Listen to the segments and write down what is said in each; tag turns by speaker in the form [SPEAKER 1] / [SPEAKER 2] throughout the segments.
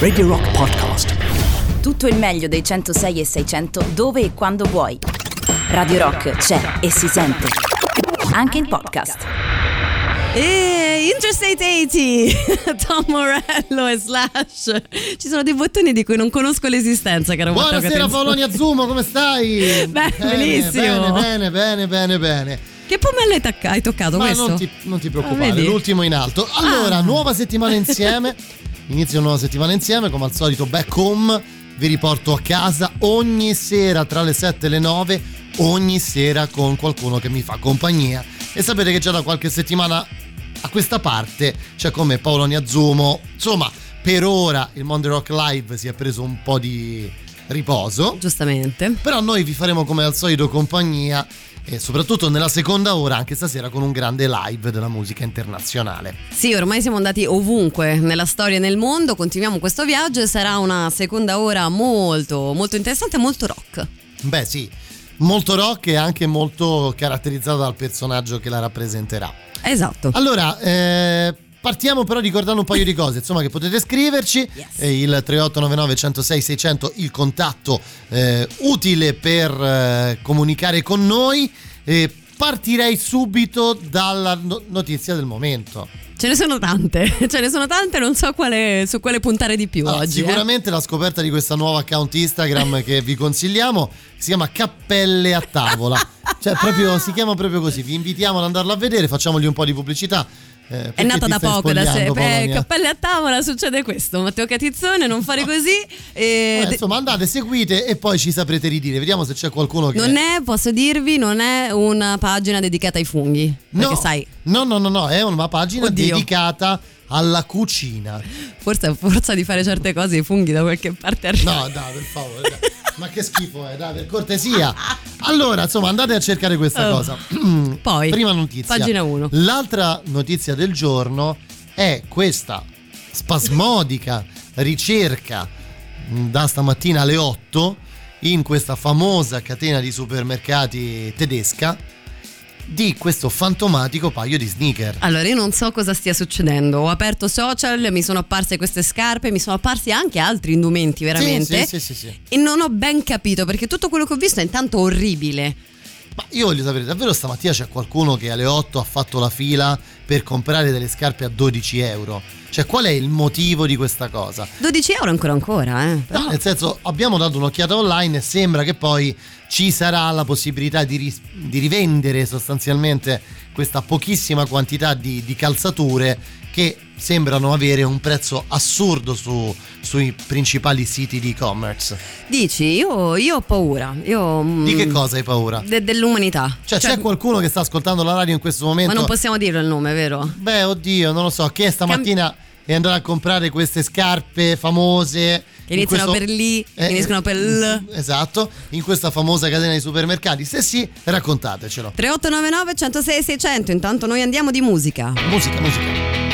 [SPEAKER 1] Radio Rock Podcast.
[SPEAKER 2] Tutto il meglio dei 106 e 600 dove e quando vuoi. Radio Rock c'è e si sente. Anche in podcast.
[SPEAKER 3] E Interstate 80, Tom Morello e Slash. Ci sono dei bottoni di cui non conosco l'esistenza, caro Matteo
[SPEAKER 4] Buonasera. Paolonia Zumo, come stai?
[SPEAKER 3] Beh, benissimo.
[SPEAKER 4] Bene, bene, bene, bene.
[SPEAKER 3] Che pomello hai, tocca- hai toccato
[SPEAKER 4] Ma
[SPEAKER 3] questo?
[SPEAKER 4] non ti, non ti
[SPEAKER 3] Ah,
[SPEAKER 4] preoccupare,
[SPEAKER 3] vedi?
[SPEAKER 4] l'ultimo in alto. Allora,
[SPEAKER 3] Ah.
[SPEAKER 4] nuova settimana insieme. Inizio una nuova settimana insieme, come al solito back home. Vi riporto a casa ogni sera tra le 7 e le 9, ogni sera con qualcuno che mi fa compagnia. E sapete che già da qualche settimana a questa parte c'è come Paolo Niazzumo. Insomma, per ora il Monday Rock Live si è preso un po' di riposo.
[SPEAKER 3] Giustamente.
[SPEAKER 4] Però noi vi faremo come al solito compagnia e soprattutto nella seconda ora, anche stasera, con un grande live della musica internazionale.
[SPEAKER 3] Sì, ormai siamo andati ovunque nella storia e nel mondo, continuiamo questo viaggio e sarà una seconda ora molto, molto interessante e molto rock.
[SPEAKER 4] Beh sì, molto rock e anche molto caratterizzata dal personaggio che la rappresenterà.
[SPEAKER 3] Esatto.
[SPEAKER 4] Allora, eh, partiamo però ricordando un paio di cose, insomma, che potete scriverci.
[SPEAKER 3] Yes.
[SPEAKER 4] Eh, il 3899 106 600, il contatto eh, utile per eh, comunicare con noi. Partirei subito dalla no- notizia del momento.
[SPEAKER 3] Ce ne sono tante, ce ne sono tante, non so quale, su quale puntare di più
[SPEAKER 4] Allora,
[SPEAKER 3] oggi. eh.
[SPEAKER 4] sicuramente la scoperta di questa nuova account Instagram che vi consigliamo si chiama Cappelle a tavola. Cioè, proprio, si chiama proprio così. Vi invitiamo ad andarla a vedere, facciamogli un po' di pubblicità. Eh,
[SPEAKER 3] È nata da poco, da sempre. Eh, cappelle a tavola succede questo. Matteo Catizzone, non fare così.
[SPEAKER 4] Eh,
[SPEAKER 3] de-
[SPEAKER 4] insomma, andate, seguite e poi ci saprete ridire. Vediamo se c'è qualcuno che.
[SPEAKER 3] non è, posso dirvi, non è una pagina dedicata ai funghi.
[SPEAKER 4] No,
[SPEAKER 3] sai,
[SPEAKER 4] no, no, no, no, è una pagina
[SPEAKER 3] Oddio.
[SPEAKER 4] dedicata alla cucina.
[SPEAKER 3] forse a forza di fare certe cose i funghi da qualche parte arrivano.
[SPEAKER 4] No, dai, per favore. Ma che schifo è, dai, per cortesia. Allora, insomma, andate a cercare questa
[SPEAKER 3] Oh.
[SPEAKER 4] cosa.
[SPEAKER 3] Poi,
[SPEAKER 4] Prima notizia.
[SPEAKER 3] pagina uno.
[SPEAKER 4] L'altra notizia del giorno è questa spasmodica ricerca mh, da stamattina alle 8 in questa famosa catena di supermercati tedesca di questo fantomatico paio di sneaker.
[SPEAKER 3] Allora, io non so cosa stia succedendo. Ho aperto social, mi sono apparse queste scarpe, mi sono apparsi anche altri indumenti, veramente.
[SPEAKER 4] Sì, sì, sì, sì, sì.
[SPEAKER 3] E non ho ben capito perché tutto quello che ho visto è intanto orribile.
[SPEAKER 4] Ma io voglio sapere, davvero stamattina c'è qualcuno che alle 8 ha fatto la fila per comprare delle scarpe a 12 euro? Cioè, qual è il motivo di questa cosa?
[SPEAKER 3] 12 euro ancora ancora, eh. Però-
[SPEAKER 4] No, nel senso, abbiamo dato un'occhiata online e sembra che poi ci sarà la possibilità di, ris- di rivendere sostanzialmente questa pochissima quantità di, di calzature che sembrano avere un prezzo assurdo su- sui principali siti di e-commerce.
[SPEAKER 3] Dici, io, io ho paura. Io, mm,
[SPEAKER 4] Di che cosa hai paura?
[SPEAKER 3] de- dell'umanità.
[SPEAKER 4] Cioè, c'è qualcuno che sta ascoltando la radio in questo momento?
[SPEAKER 3] Ma non possiamo dirlo il nome, vero?
[SPEAKER 4] Beh, oddio, non lo so. Che stamattina è andato a comprare queste scarpe famose.
[SPEAKER 3] Che iniziano
[SPEAKER 4] in questo-
[SPEAKER 3] per lì,
[SPEAKER 4] Eh,
[SPEAKER 3] finiscono per l.
[SPEAKER 4] Esatto, in questa famosa catena di supermercati. Se sì, raccontatecelo.
[SPEAKER 3] 3899 106 600. Intanto noi andiamo di musica.
[SPEAKER 4] Musica, musica.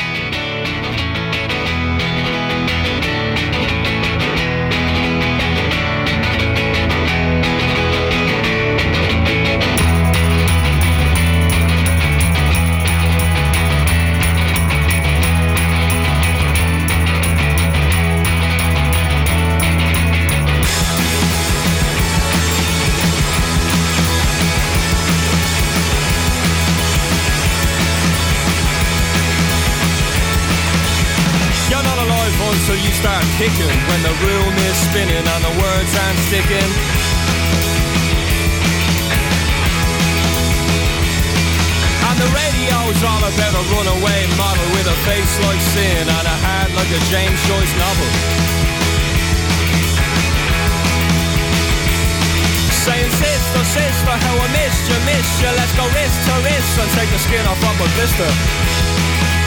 [SPEAKER 5] Words. And the radio's all about a runaway model with a face like sin and a heart like a James Joyce novel. Saying sister, sister, how I missed you, missed you. Let's go wrist to wrist and take the skin off of a blister.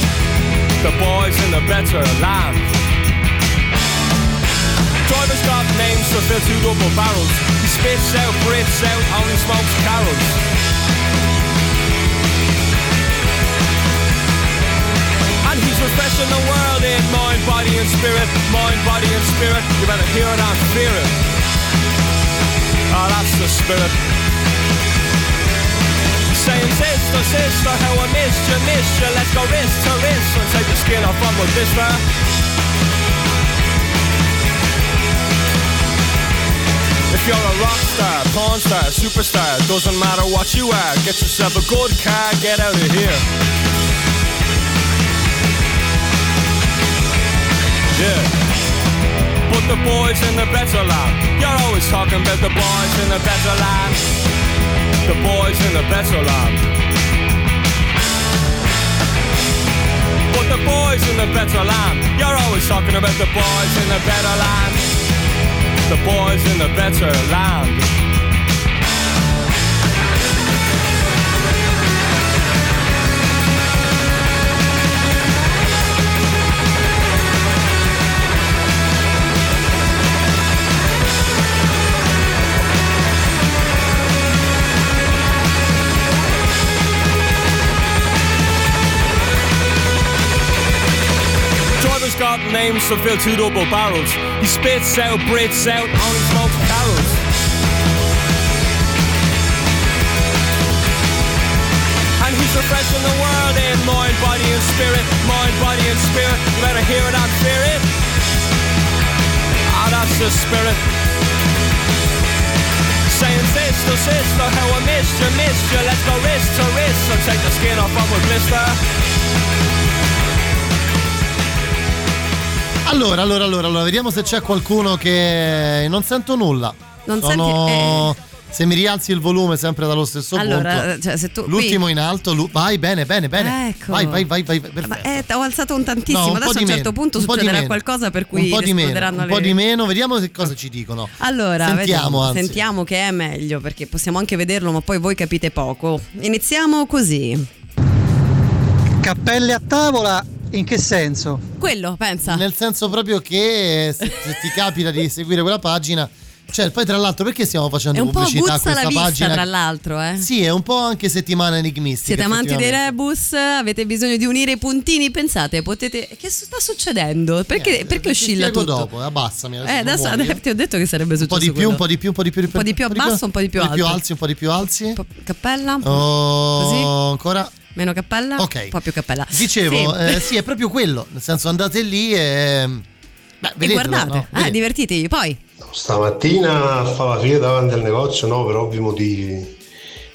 [SPEAKER 5] The boys in the better land. Drivers got names to fill two double barrels. He spits out, breathes out, only smokes carols. And he's refreshing the world in mind, body and spirit. Mind, body and spirit. You better hear it and fear it. Oh, that's the spirit. Saying sister, sister, how I missed you, missed you. Let's go wrist to wrist and take the skin off on with this man. If you're a rock star, porn star, superstar, doesn't matter what you are. Get yourself a good car, get out of here. Yeah. But the boys in the better land. You're always talking about the boys in the better land. The boys in the better land. But the boys in the better land. You're always talking about the boys in the better land. The boys in the better land. Got names to fill two double barrels. He spits out, breathes out, only smokes carols. And he's refreshing the world in mind, body and spirit. Mind, body and spirit. You better hear it and fear it. Ah, that's the spirit. Saying sister, sister, how I missed you, missed you. Let's go wrist to wrist and take the skin off on with blister.
[SPEAKER 4] Allora, allora, allora, allora, vediamo se c'è qualcuno che non sento nulla.
[SPEAKER 3] Non
[SPEAKER 4] Sono...
[SPEAKER 3] senti-
[SPEAKER 4] Se mi rialzi il volume sempre dallo stesso
[SPEAKER 3] Allora,
[SPEAKER 4] punto.
[SPEAKER 3] cioè, se tu-
[SPEAKER 4] L'ultimo
[SPEAKER 3] qui-
[SPEAKER 4] in alto, lu- vai bene, bene, bene.
[SPEAKER 3] Ecco.
[SPEAKER 4] Vai, vai, vai, vai, perfetto.
[SPEAKER 3] Ma eh, ho alzato un tantissimo,
[SPEAKER 4] No, un
[SPEAKER 3] adesso
[SPEAKER 4] po'
[SPEAKER 3] a un
[SPEAKER 4] di
[SPEAKER 3] certo
[SPEAKER 4] meno,
[SPEAKER 3] punto
[SPEAKER 4] un po' di
[SPEAKER 3] succederà
[SPEAKER 4] meno.
[SPEAKER 3] qualcosa per cui
[SPEAKER 4] un po' di meno, un
[SPEAKER 3] le
[SPEAKER 4] po' di meno, vediamo che cosa ci dicono.
[SPEAKER 3] Allora,
[SPEAKER 4] sentiamo,
[SPEAKER 3] vediamo, sentiamo che è meglio perché possiamo anche vederlo, ma poi voi capite poco. Iniziamo così.
[SPEAKER 6] Cappelle a tavola, in che senso?
[SPEAKER 3] Quello, pensa.
[SPEAKER 4] Nel senso proprio che se, se ti capita di seguire quella pagina, cioè poi tra l'altro perché stiamo facendo
[SPEAKER 3] È un po'
[SPEAKER 4] pubblicità a questa
[SPEAKER 3] vista,
[SPEAKER 4] pagina?
[SPEAKER 3] tra l'altro, eh.
[SPEAKER 4] Sì, è un po' anche settimana enigmistica.
[SPEAKER 3] Siete amanti dei rebus? Avete bisogno di unire i puntini? Pensate, potete. Che sta succedendo? Perché,
[SPEAKER 4] Niente,
[SPEAKER 3] perché oscilla tutto?
[SPEAKER 4] dopo, abbassami.
[SPEAKER 3] Eh, adesso ti ho detto che sarebbe
[SPEAKER 4] un
[SPEAKER 3] successo.
[SPEAKER 4] po' di più,
[SPEAKER 3] quello.
[SPEAKER 4] un po' di più, un po' di più,
[SPEAKER 3] Un po' di più a basso, un po' di più
[SPEAKER 4] un po' di più
[SPEAKER 3] alto.
[SPEAKER 4] alzi, un po' di più alzi.
[SPEAKER 3] Un po' cappella?
[SPEAKER 4] Oh,
[SPEAKER 3] Così?
[SPEAKER 4] ancora.
[SPEAKER 3] Meno cappella?
[SPEAKER 4] Ok.
[SPEAKER 3] Un po' più cappella.
[SPEAKER 4] Dicevo,
[SPEAKER 3] Sì.
[SPEAKER 4] eh, sì, è proprio quello. Nel senso, andate lì e. Beh,
[SPEAKER 3] e
[SPEAKER 4] vedetelo,
[SPEAKER 3] guardate,
[SPEAKER 4] no? Vedete.
[SPEAKER 3] divertitevi. Poi,
[SPEAKER 7] Stamattina a fare la fila davanti al negozio, no, per ovvi motivi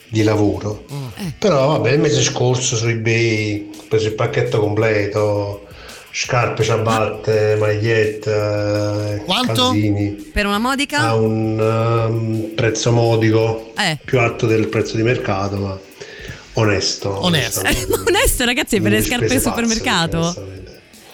[SPEAKER 7] di lavoro.
[SPEAKER 3] Eh.
[SPEAKER 7] Però vabbè, il mese scorso su eBay ho preso il pacchetto completo, scarpe, ciabatte, magliette,
[SPEAKER 4] Quanto?
[SPEAKER 7] calzini,
[SPEAKER 3] per una modica?
[SPEAKER 7] a un um, prezzo modico,
[SPEAKER 3] Eh.
[SPEAKER 7] più alto del prezzo di mercato, ma onesto.
[SPEAKER 4] Onesto.
[SPEAKER 7] onestamente.
[SPEAKER 3] Onesto, ragazzi, per le scarpe al supermercato.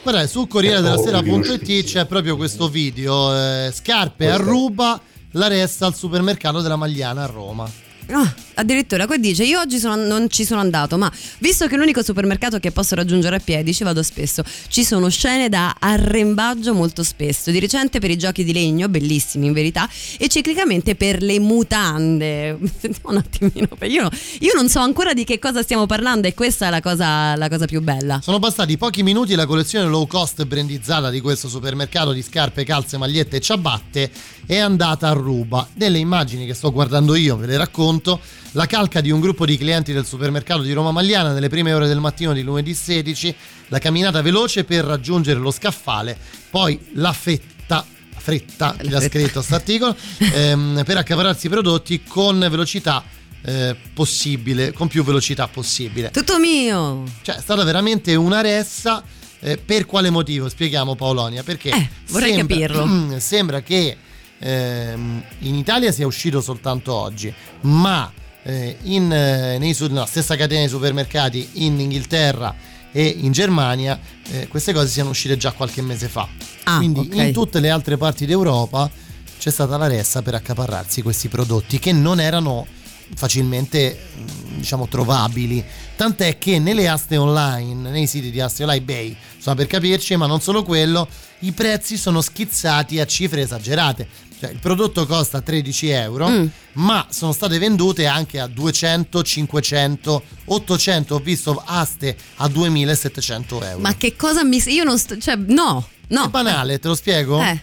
[SPEAKER 4] Guarda, su Corriere della
[SPEAKER 7] Oh,
[SPEAKER 4] Sera.it c'è proprio questo video. eh, scarpe a
[SPEAKER 7] Questo è-
[SPEAKER 4] ruba, la resta al supermercato della Magliana a Roma.
[SPEAKER 3] Ah, addirittura qua dice io oggi sono- non ci sono andato ma visto che è l'unico supermercato che posso raggiungere a piedi ci vado spesso. Ci sono scene da arrembaggio molto spesso di recente per i giochi di legno bellissimi in verità e ciclicamente per le mutande. Sentiamo un attimino io, io non so ancora di che cosa stiamo parlando e questa è la cosa, la cosa più bella.
[SPEAKER 4] Sono passati pochi minuti la collezione low cost brandizzata di questo supermercato di scarpe, calze, magliette e ciabatte è andata a ruba. Nelle immagini che sto guardando io, ve le racconto, la calca di un gruppo di clienti del supermercato di Roma Magliana nelle prime ore del mattino di lunedì 16, la camminata veloce per raggiungere lo scaffale, poi la fetta fretta, chi l'ha scritto questo articolo, ehm, per accaparrarsi i prodotti con velocità eh, possibile, con più velocità possibile.
[SPEAKER 3] tutto mio
[SPEAKER 4] Cioè, è stata veramente una ressa. eh, per quale motivo? Spieghiamo Paolonia. Perché
[SPEAKER 3] Eh, vorrei capirlo.
[SPEAKER 4] sembra che ehm, in Italia sia uscito soltanto oggi, ma eh, in, eh, nei no, stessa catena di supermercati in Inghilterra e in Germania eh, queste cose siano uscite già qualche mese fa.
[SPEAKER 3] Ah,
[SPEAKER 4] Quindi
[SPEAKER 3] ok.
[SPEAKER 4] in tutte le altre parti d'Europa c'è stata la ressa per accaparrarsi questi prodotti che non erano facilmente mm, diciamo trovabili. Tant'è che nelle aste online, nei siti di aste online, eBay, insomma per capirci, ma non solo quello, i prezzi sono schizzati a cifre esagerate. Cioè, il prodotto costa 13 euro,
[SPEAKER 3] Mm.
[SPEAKER 4] ma sono state vendute anche a 200, 500, 800. Ho visto aste a 2700 euro.
[SPEAKER 3] Ma che cosa mi. Io non sto. Cioè, no, no.
[SPEAKER 4] È banale, te lo spiego?
[SPEAKER 3] Eh,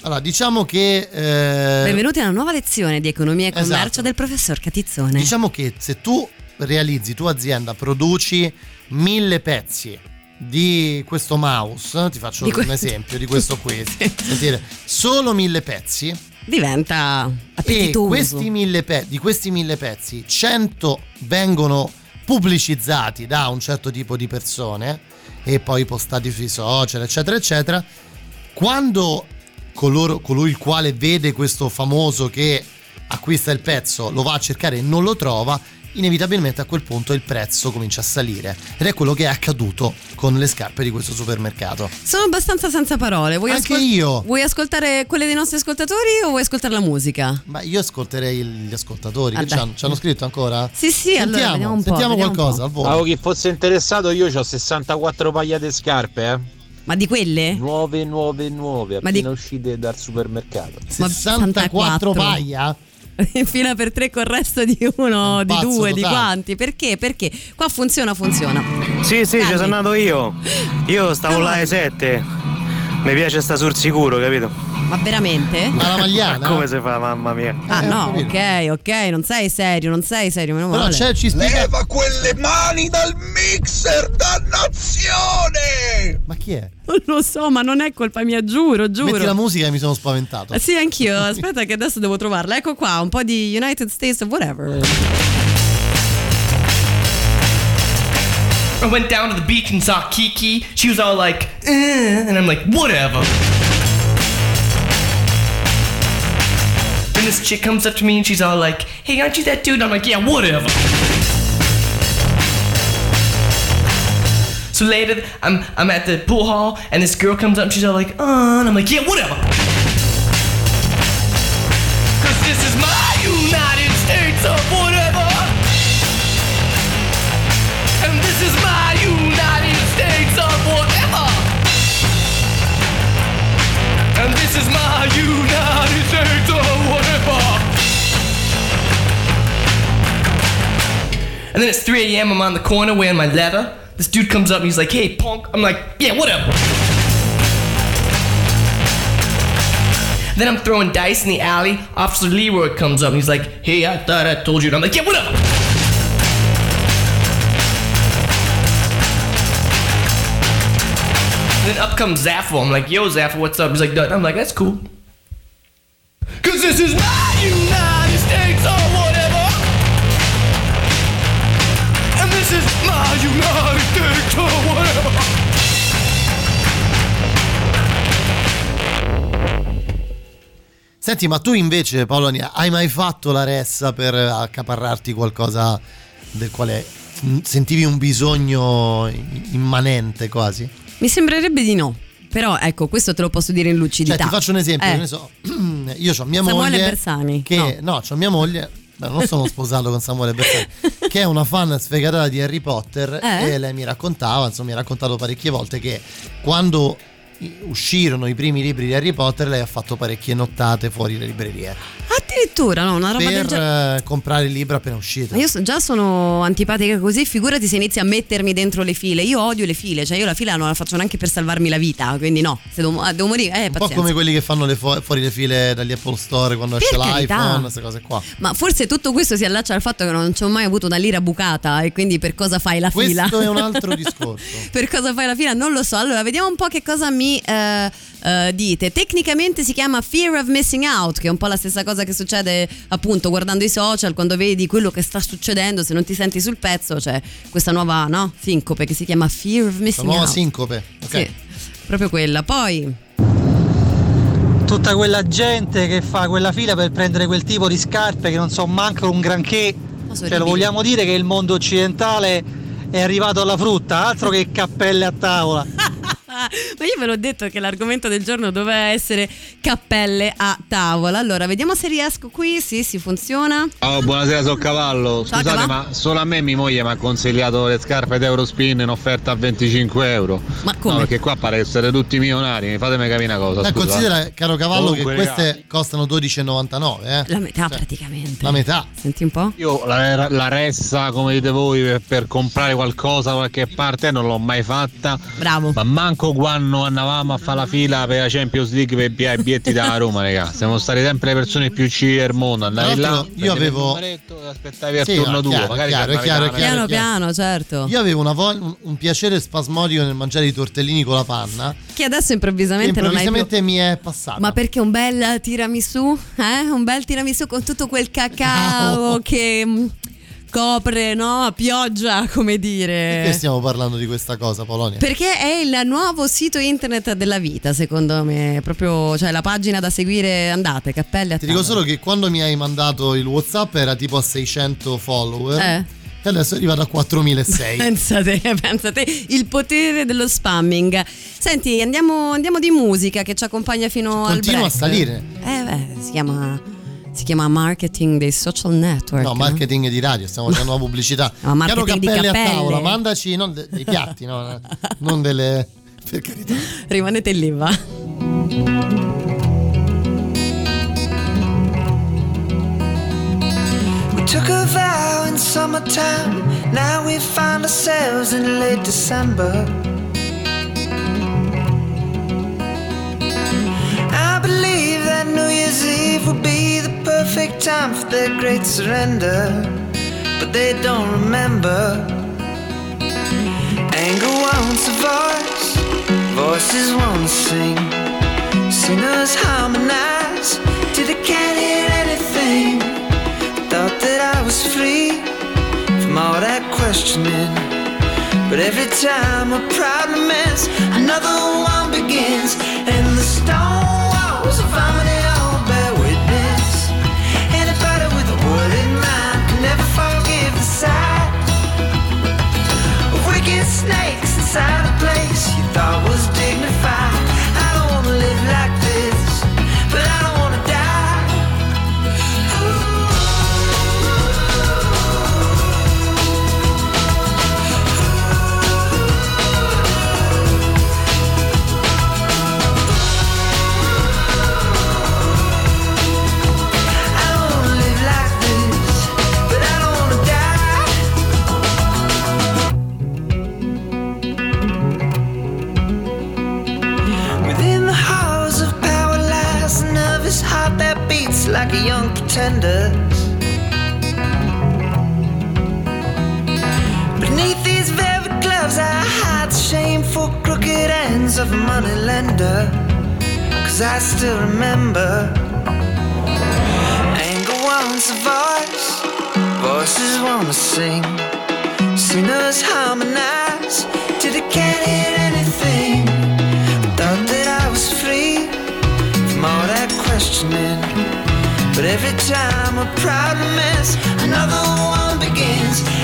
[SPEAKER 4] Allora, diciamo che. eh,
[SPEAKER 3] benvenuti alla nuova lezione di economia e commercio
[SPEAKER 4] Esatto.
[SPEAKER 3] del professor Catizzone.
[SPEAKER 4] Diciamo che se tu realizzi, tua azienda produci mille pezzi di questo mouse, ti faccio
[SPEAKER 3] que-
[SPEAKER 4] un esempio di questo qui, sentire, solo mille pezzi.
[SPEAKER 3] Diventa
[SPEAKER 4] e
[SPEAKER 3] appetitoso.
[SPEAKER 4] questi mille pe- di questi mille pezzi 100 vengono pubblicizzati da un certo tipo di persone e poi postati sui social eccetera eccetera. Quando coloro- colui il quale vede questo famoso che acquista il pezzo lo va a cercare e non lo trova inevitabilmente a quel punto il prezzo comincia a salire ed è quello che è accaduto con le scarpe di questo supermercato
[SPEAKER 3] Sono abbastanza senza parole. Vuoi
[SPEAKER 4] Anche
[SPEAKER 3] ascol-
[SPEAKER 4] io.
[SPEAKER 3] Vuoi ascoltare quelle dei nostri ascoltatori o vuoi ascoltare la musica?
[SPEAKER 4] ma io ascolterei gli ascoltatori
[SPEAKER 3] Ah,
[SPEAKER 4] che ci hanno, scritto ancora
[SPEAKER 3] Sì, sì, allora
[SPEAKER 4] sentiamo,
[SPEAKER 3] vediamo un po'.
[SPEAKER 4] sentiamo
[SPEAKER 3] vediamo un
[SPEAKER 4] qualcosa
[SPEAKER 3] po'.
[SPEAKER 4] al volo
[SPEAKER 8] Ah, chi fosse interessato, io ho 64 paia di scarpe, eh.
[SPEAKER 3] Ma di quelle?
[SPEAKER 8] Nuove, nuove, nuove,
[SPEAKER 3] Ma di-
[SPEAKER 8] appena uscite dal supermercato.
[SPEAKER 3] Ma
[SPEAKER 4] 64 paia?
[SPEAKER 3] In fila per tre col resto di uno,
[SPEAKER 4] Un
[SPEAKER 3] di due, di quanti? Perché? Perché qua funziona, funziona.
[SPEAKER 9] Sì, sì, ci sono andato io. Io stavo là ai 7. Mi piace sta sul sicuro, capito?
[SPEAKER 3] Ma veramente?
[SPEAKER 4] Ma la magliana?
[SPEAKER 9] Come si fa, mamma mia?
[SPEAKER 3] Ah
[SPEAKER 4] Eh,
[SPEAKER 3] no, ok, ok, non sei serio, non sei serio, meno
[SPEAKER 4] Però
[SPEAKER 3] male.
[SPEAKER 4] c'è, ci spiega...
[SPEAKER 10] Leva quelle mani dal mixer, dannazione!
[SPEAKER 4] Ma chi è?
[SPEAKER 3] Non lo so, ma non è colpa mia, giuro, giuro.
[SPEAKER 4] Metti la musica e mi sono spaventato.
[SPEAKER 3] Eh, Sì, anch'io. Aspetta che adesso devo trovarla. Ecco qua, un po' di United States of whatever.
[SPEAKER 11] I went down to the beach and saw Kiki. She was all like, eh, and I'm like, whatever. Then this chick comes up to me and she's all like, hey, aren't you that dude? I'm like, yeah, whatever. So later, I'm I'm at the pool hall and this girl comes up and she's all like, uh, and I'm like, yeah, whatever. Cause this is my United States of And then it's 3 a.m. I'm on the corner wearing my leather. This dude comes up and he's like, hey, punk. I'm like, yeah, whatever. Then I'm throwing dice in the alley. Officer Leroy comes up and he's like, hey, I thought I told you. And I'm like, yeah, whatever. Then up comes Zaffo. I'm like, yo, Zaffo, what's up? He's like, "Dud." I'm like, that's cool. Cause this is my
[SPEAKER 4] Senti, ma tu invece, Paolo, hai mai fatto la ressa per accaparrarti qualcosa del quale sentivi un bisogno immanente quasi?
[SPEAKER 3] Mi sembrerebbe di no. Però ecco, questo te lo posso dire in lucidità.
[SPEAKER 4] Cioè, ti faccio un esempio,
[SPEAKER 3] Eh,
[SPEAKER 4] ne so, io ho mia
[SPEAKER 3] Samuele
[SPEAKER 4] moglie
[SPEAKER 3] Bersani.
[SPEAKER 4] che no, c'ho mia moglie Beh, non sono sposato con Samuele Bersani, che è una fan sfegatata di Harry Potter
[SPEAKER 3] Eh?
[SPEAKER 4] e lei mi raccontava, insomma, mi ha raccontato parecchie volte che quando uscirono i primi libri di Harry Potter lei ha fatto parecchie nottate fuori le librerie
[SPEAKER 3] Addirittura, no, una roba del
[SPEAKER 4] per
[SPEAKER 3] genere.
[SPEAKER 4] eh, comprare il libro appena uscito.
[SPEAKER 3] Ma io so- già sono antipatica così, figurati se inizi a mettermi dentro le file. Io odio le file, cioè io la fila non la faccio neanche per salvarmi la vita, quindi no, se devo, ah, devo morire, eh,
[SPEAKER 4] Un po'
[SPEAKER 3] pazienza.
[SPEAKER 4] come quelli che fanno le fu- fuori le file dagli Apple Store quando
[SPEAKER 3] Per
[SPEAKER 4] esce
[SPEAKER 3] carità.
[SPEAKER 4] l'iPhone, queste cose qua.
[SPEAKER 3] Ma forse tutto questo si allaccia al fatto che non ci ho mai avuto una lira bucata e quindi per cosa fai la
[SPEAKER 4] Questo
[SPEAKER 3] fila?
[SPEAKER 4] è un altro discorso.
[SPEAKER 3] per cosa fai la fila? Non lo so. Allora, vediamo un po' che cosa mi eh, eh, dite. Tecnicamente si chiama fear of missing out, che è un po' la stessa cosa che succede appunto guardando i social, quando vedi quello che sta succedendo, se non ti senti sul pezzo, c'è questa nuova no, sincope che si chiama fear of
[SPEAKER 4] La
[SPEAKER 3] missing
[SPEAKER 4] nuova
[SPEAKER 3] out.
[SPEAKER 4] sincope. Ok.
[SPEAKER 3] Sì, proprio quella. Poi
[SPEAKER 6] Tutta quella gente che fa quella fila per prendere quel tipo di scarpe che non so manco un granché. Cioè, lo vogliamo dire che il mondo occidentale è arrivato alla frutta, altro che cappelle a tavola.
[SPEAKER 3] Ma io ve l'ho detto che l'argomento del giorno doveva essere cappelle a tavola. Allora, vediamo se riesco qui. Sì, sì, funziona.
[SPEAKER 8] Oh, buonasera, sono Cavallo.
[SPEAKER 3] Ciao,
[SPEAKER 8] Scusate,
[SPEAKER 3] Cavallo.
[SPEAKER 8] ma solo a me mia moglie mi ha consigliato le scarpe d'Eurospin in offerta a 25 euro.
[SPEAKER 3] Ma come?
[SPEAKER 8] No, perché qua pare essere tutti milionari. Fatemi capire una cosa. Scusa.
[SPEAKER 4] considera, caro cavallo,
[SPEAKER 8] Comunque,
[SPEAKER 4] che queste
[SPEAKER 8] ragazzi,
[SPEAKER 4] costano 12,99. Eh?
[SPEAKER 3] La metà praticamente.
[SPEAKER 4] La metà.
[SPEAKER 3] Senti un po'.
[SPEAKER 8] Io la, la ressa, come dite voi, per, per comprare qualcosa da qualche parte non l'ho mai fatta.
[SPEAKER 3] Bravo.
[SPEAKER 8] Ma manco quando andavamo a fare la fila per la Champions League per via i biglietti da Roma, raga. Siamo stati sempre le persone più civili del mondo. Andavi là,
[SPEAKER 4] io avevo-
[SPEAKER 8] aspettavi al
[SPEAKER 4] Sì,
[SPEAKER 8] turno
[SPEAKER 4] no,
[SPEAKER 8] tuo.
[SPEAKER 4] chiaro,
[SPEAKER 8] Magari
[SPEAKER 4] chiaro, chiaro, chiaro.
[SPEAKER 3] Piano piano, certo.
[SPEAKER 4] Io avevo una voglia- un, piacere spasmodico nel mangiare i tortellini con la panna.
[SPEAKER 3] Che adesso
[SPEAKER 4] Che
[SPEAKER 3] improvvisamente, non hai più.
[SPEAKER 4] improvvisamente mi è passata.
[SPEAKER 3] Ma perché un bel tiramisù? Eh? Un bel tiramisù con tutto quel cacao che mm, copre, no? A pioggia, come dire.
[SPEAKER 4] Perché stiamo parlando di questa cosa, Polonia?
[SPEAKER 3] Perché è il nuovo sito internet della vita, secondo me. Proprio, cioè la pagina da seguire, andate, cappelle a
[SPEAKER 4] Ti dico
[SPEAKER 3] tavola.
[SPEAKER 4] solo che quando mi hai mandato il WhatsApp era tipo a 600 follower.
[SPEAKER 3] Eh.
[SPEAKER 4] E adesso è arrivato a 4006.
[SPEAKER 3] Pensate, pensate, il potere dello spamming. Senti, andiamo, andiamo di musica che ci accompagna fino al
[SPEAKER 4] Continua a
[SPEAKER 3] break.
[SPEAKER 4] salire.
[SPEAKER 3] Eh beh, si chiama, si chiama marketing dei social network.
[SPEAKER 4] No, marketing di radio, stiamo facendo una pubblicità.
[SPEAKER 3] No,
[SPEAKER 4] Chiaro
[SPEAKER 3] di
[SPEAKER 4] cappelle a
[SPEAKER 3] cappelle.
[SPEAKER 4] tavola, mandaci non de- dei piatti, no, non delle. Per carità.
[SPEAKER 3] Rimanete lì, va.
[SPEAKER 12] Took a vow in summertime. Now we find ourselves in late December. I believe that New Year's Eve will be perfect time for their great surrender. But they don't remember. Anger wants a voice, voices want to sing. Singers harmonize till they can't hear anything. Thought that I was free from all that questioning. But every time a problem ends, another one begins. And the stone I still remember anger wants a voice, voices wanna sing. Singers harmonize till they can't hear anything. Thought that I was free from all that questioning. But every time a problem ends, another one begins.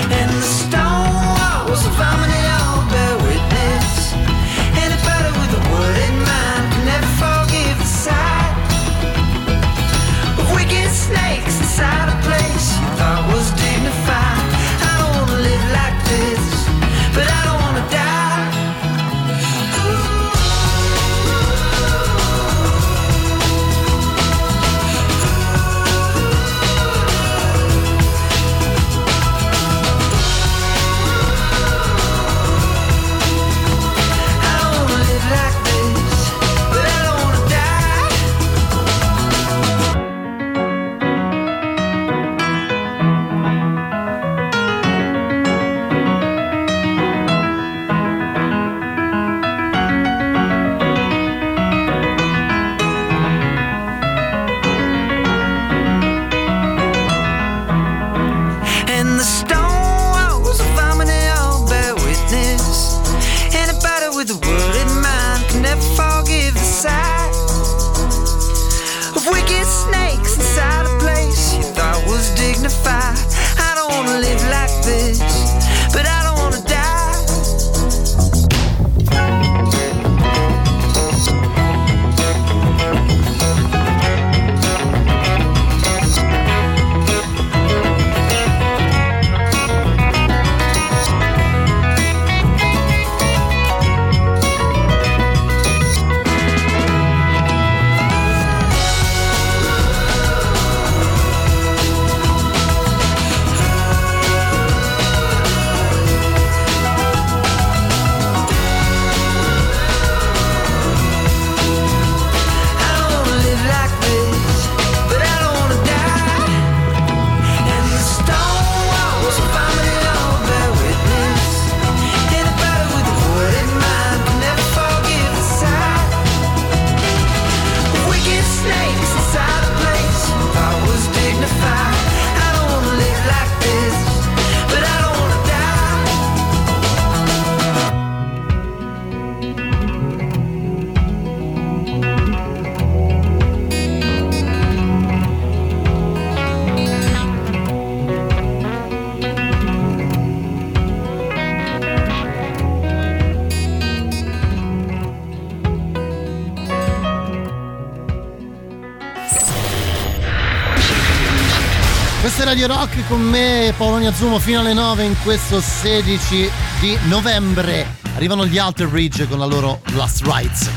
[SPEAKER 4] Radio Rock con me Paolonia Zumo fino alle 9 in questo 16 di novembre. Arrivano gli Alter Ridge con la loro Last Rights.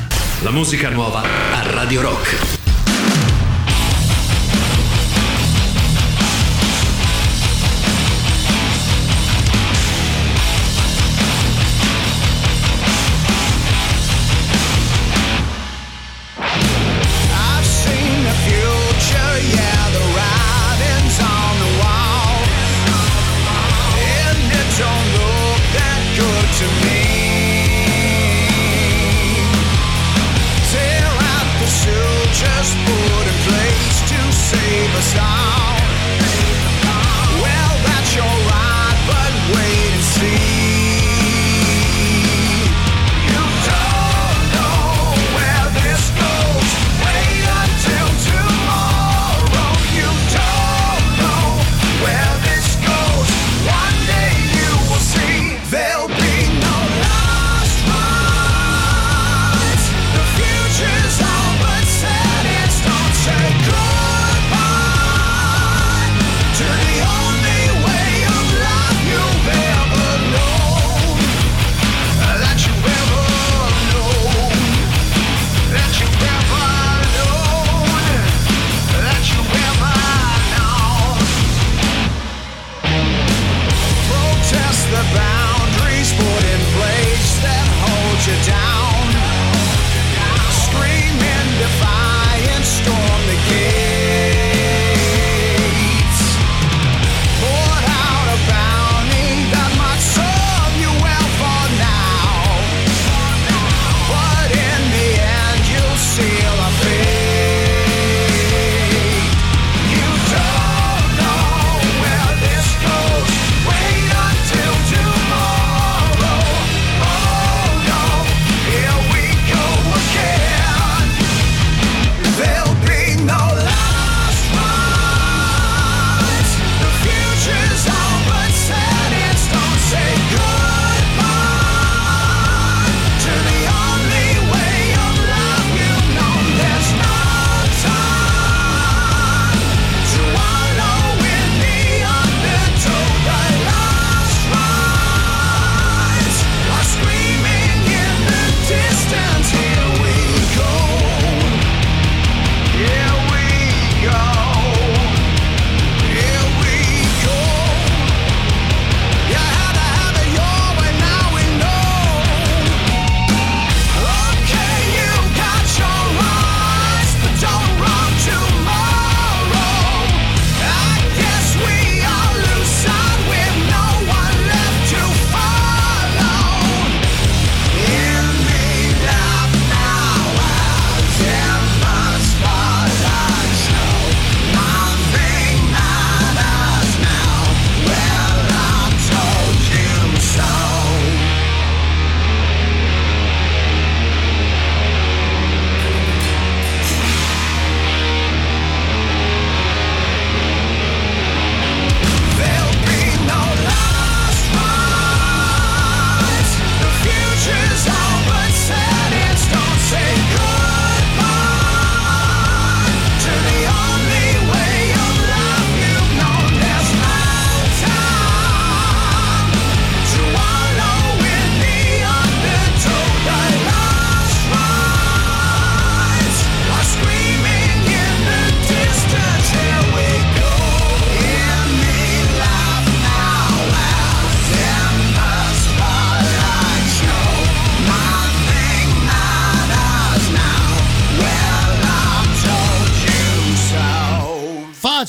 [SPEAKER 12] La musica nuova a Radio Rock.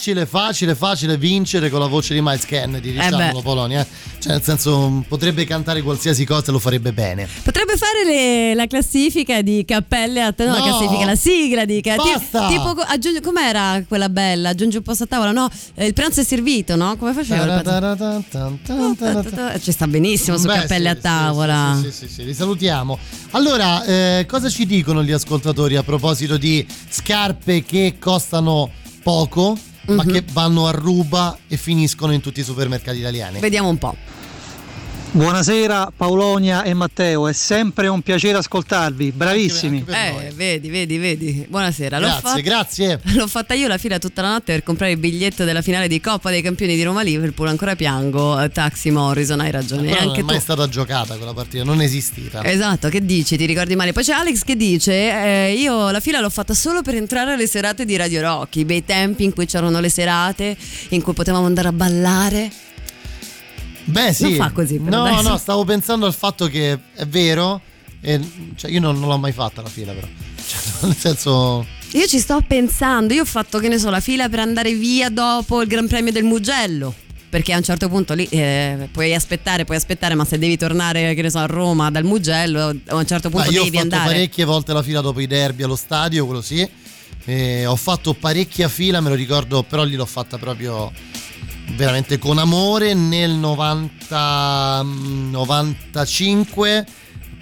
[SPEAKER 4] facile, facile, facile vincere con la voce di Miles Kennedy, eh diciamolo
[SPEAKER 3] eh
[SPEAKER 4] Polonia. Cioè, nel senso, mm, potrebbe cantare qualsiasi cosa e lo farebbe bene.
[SPEAKER 3] Potrebbe fare le, la classifica di cappelle a no, no, la classifica, la sigla di Basta! Ti, tipo aggiungi, com'era quella bella? Aggiungi un posto a tavola, no? Eh, il pranzo è servito, no? Come faceva? Eh, ci sta benissimo su
[SPEAKER 4] Beh,
[SPEAKER 3] cappelle a tavola.
[SPEAKER 4] Sì, sì, sì, li salutiamo. Allora, cosa ci dicono gli ascoltatori a proposito di scarpe che costano poco mm-hmm. ma
[SPEAKER 3] mhm.
[SPEAKER 4] che vanno a ruba e finiscono in tutti i supermercati italiani.
[SPEAKER 3] Vediamo un po'.
[SPEAKER 6] Buonasera Paolonia e Matteo, è sempre un piacere ascoltarvi, bravissimi.
[SPEAKER 3] Eh, vedi, vedi, vedi. Buonasera. L'ho
[SPEAKER 4] Grazie,
[SPEAKER 3] fatta-
[SPEAKER 4] grazie.
[SPEAKER 3] L'ho fatta io la fila tutta la notte per comprare il biglietto della finale di Coppa dei Campioni di Roma Liverpool. Ancora piango. eh, Taxi Morrison, hai ragione.
[SPEAKER 4] Però non è mai
[SPEAKER 3] tu.
[SPEAKER 4] stata giocata quella partita, non è esistita.
[SPEAKER 3] Esatto, che dici? Ti ricordi male? Poi c'è Alex che dice: eh, Io la fila l'ho fatta solo per entrare alle serate di Radio Rock, i bei tempi in cui c'erano le serate, in cui potevamo andare a ballare.
[SPEAKER 4] Beh, sì.
[SPEAKER 3] Non fa così,
[SPEAKER 4] No,
[SPEAKER 3] dai,
[SPEAKER 4] no, stavo pensando al fatto che è vero. E, cioè, io non, non l'ho mai fatta la fila, però. Cioè, nel senso.
[SPEAKER 3] Io ci sto pensando, io ho fatto, che ne so, la fila per andare via dopo il Gran Premio del Mugello. Perché a un certo punto lì eh, puoi aspettare, puoi aspettare, ma se devi tornare, che ne so, a Roma dal Mugello, a un certo
[SPEAKER 4] Ma
[SPEAKER 3] punto
[SPEAKER 4] io ho
[SPEAKER 3] devi
[SPEAKER 4] fatto
[SPEAKER 3] andare.
[SPEAKER 4] parecchie volte la fila dopo i derby allo stadio, quello sì. E ho fatto parecchia fila, me lo ricordo, però lì l'ho fatta proprio veramente con amore nel 90, 95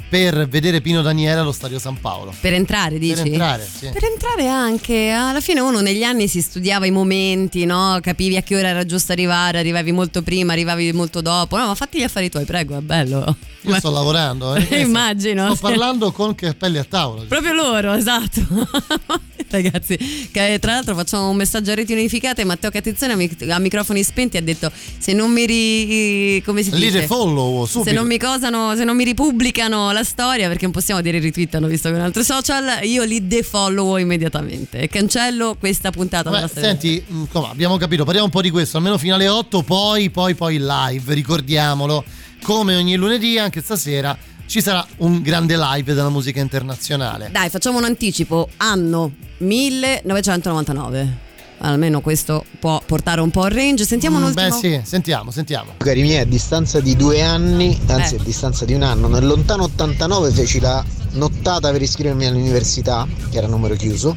[SPEAKER 4] per vedere Pino Daniele allo stadio San Paolo.
[SPEAKER 3] Per entrare, dici?
[SPEAKER 4] Per entrare, sì.
[SPEAKER 3] Per entrare anche, alla fine uno negli anni si studiava i momenti, no? Capivi a che ora era giusto arrivare, arrivavi molto prima, arrivavi molto dopo. No, ma fatti gli affari tuoi, prego, è bello.
[SPEAKER 4] Io sto lavorando, eh.
[SPEAKER 3] Immagino.
[SPEAKER 4] Sto parlando con cappelli a tavola.
[SPEAKER 3] Proprio loro, esatto. Ragazzi, che tra l'altro facciamo un messaggio a reti unificate. Matteo Catizzone a, mic- a microfoni spenti ha detto: Se non mi ri. come si
[SPEAKER 4] Lì
[SPEAKER 3] dice?
[SPEAKER 4] follow subito.
[SPEAKER 3] Se non mi cosano, se non mi ripubblicano la storia, perché non possiamo dire ritwittano visto che è un altro social, io li defollow immediatamente e cancello questa puntata storia.
[SPEAKER 4] senti, mh, come abbiamo capito, parliamo un po' di questo, almeno fino alle 8, poi, poi, poi live, ricordiamolo, come ogni lunedì, anche stasera ci sarà un grande live della musica internazionale.
[SPEAKER 3] Dai, facciamo un anticipo. Anno 1999. Almeno questo può portare un po' al range. Sentiamo un
[SPEAKER 4] Mm,
[SPEAKER 3] ultimo.
[SPEAKER 4] Beh sì, sentiamo, sentiamo.
[SPEAKER 13] Cari miei, a distanza di due anni, anzi
[SPEAKER 3] Eh.
[SPEAKER 13] a distanza di un anno, nel lontano 89 feci la nottata per iscrivermi all'università, che era a numero chiuso,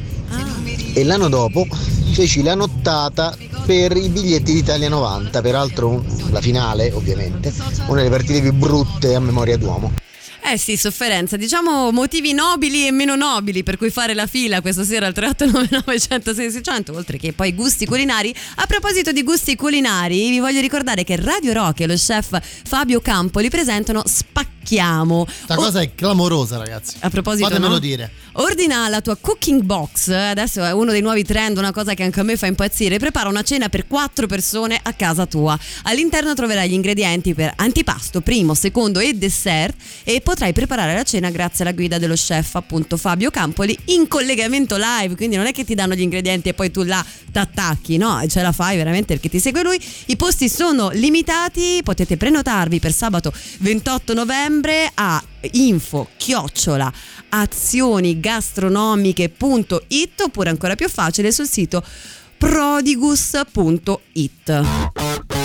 [SPEAKER 13] e l'anno dopo feci la nottata per i biglietti d'Italia 90, peraltro un- la finale ovviamente, una delle partite più brutte a memoria d'uomo.
[SPEAKER 3] Eh sì, sofferenza. Diciamo motivi nobili e meno nobili per cui fare la fila questa sera al 3899 106 600, oltre che poi gusti culinari. A proposito di gusti culinari, vi voglio ricordare che Radio Rock e lo chef Fabio Campoli presentano Spacchiamo.
[SPEAKER 4] Questa cosa è clamorosa, ragazzi.
[SPEAKER 3] A proposito,
[SPEAKER 4] Fatemelo
[SPEAKER 3] no?
[SPEAKER 4] dire.
[SPEAKER 3] Ordina la tua cooking box, adesso è uno dei nuovi trend, una cosa che anche a me fa impazzire. Prepara una cena per quattro persone a casa tua. All'interno troverai gli ingredienti per antipasto, primo, secondo e dessert e potrai preparare la cena grazie alla guida dello chef appunto Fabio Campoli in collegamento live, quindi non è che ti danno gli ingredienti e poi tu là t'attacchi, no, ce la fai veramente perché ti segue lui. I posti sono limitati, potete prenotarvi per sabato 28 novembre a info chiocciola azionigastronomiche.it oppure ancora più facile sul sito prodigus.it.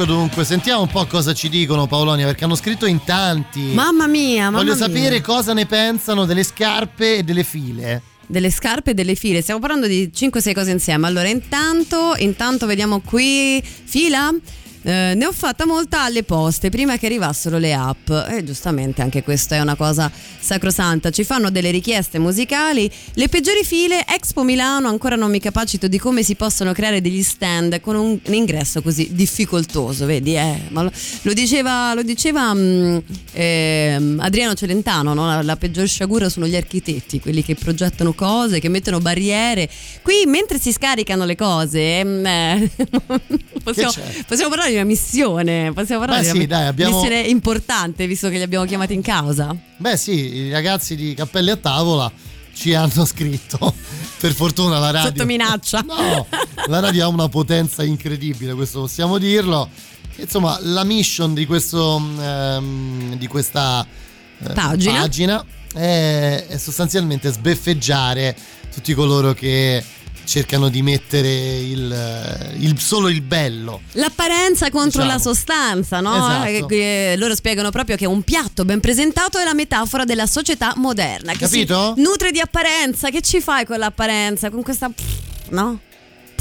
[SPEAKER 4] Dunque, dunque, dunque, sentiamo un po' cosa ci dicono Paolonia, perché hanno scritto in tanti.
[SPEAKER 3] Mamma mia, mamma
[SPEAKER 4] Voglio
[SPEAKER 3] mia.
[SPEAKER 4] sapere cosa ne pensano delle scarpe e delle file.
[SPEAKER 3] delle scarpe e delle file. Stiamo parlando di 5-6 cose insieme. Allora, intanto, intanto vediamo qui fila. Eh, ne ho fatta molta alle poste prima che arrivassero le app e giustamente anche questa è una cosa sacrosanta ci fanno delle richieste musicali le peggiori file Expo Milano ancora non mi capacito di come si possono creare degli stand con un, un ingresso così difficoltoso vedi eh? Lo, lo diceva, lo diceva mm, ehm, Adriano Celentano no? la, la peggior sciagura sono gli architetti quelli che progettano cose che mettono barriere qui mentre si scaricano le cose mm, eh, possiamo, possiamo parlare di una missione possiamo parlare
[SPEAKER 4] Beh,
[SPEAKER 3] di
[SPEAKER 4] sì,
[SPEAKER 3] una
[SPEAKER 4] dai, abbiamo-
[SPEAKER 3] missione importante visto che li abbiamo chiamati in causa
[SPEAKER 4] Beh sì, i ragazzi di Cappelli a Tavola ci hanno scritto. Per fortuna la radio...
[SPEAKER 3] sotto minaccia
[SPEAKER 4] No, la radio ha una potenza incredibile, questo possiamo dirlo. Insomma, la mission di, questo, ehm, di questa eh,
[SPEAKER 3] Pagina.
[SPEAKER 4] è, è sostanzialmente sbeffeggiare tutti coloro che cercano di mettere il, il- solo il bello.
[SPEAKER 3] L'apparenza contro
[SPEAKER 4] Diciamo.
[SPEAKER 3] la sostanza, no?
[SPEAKER 4] Esatto.
[SPEAKER 3] Eh, eh, loro spiegano proprio che un piatto ben presentato è la metafora della società moderna. Che
[SPEAKER 4] Capito?
[SPEAKER 3] Nutre di apparenza. Che ci fai con l'apparenza? Con questa. No?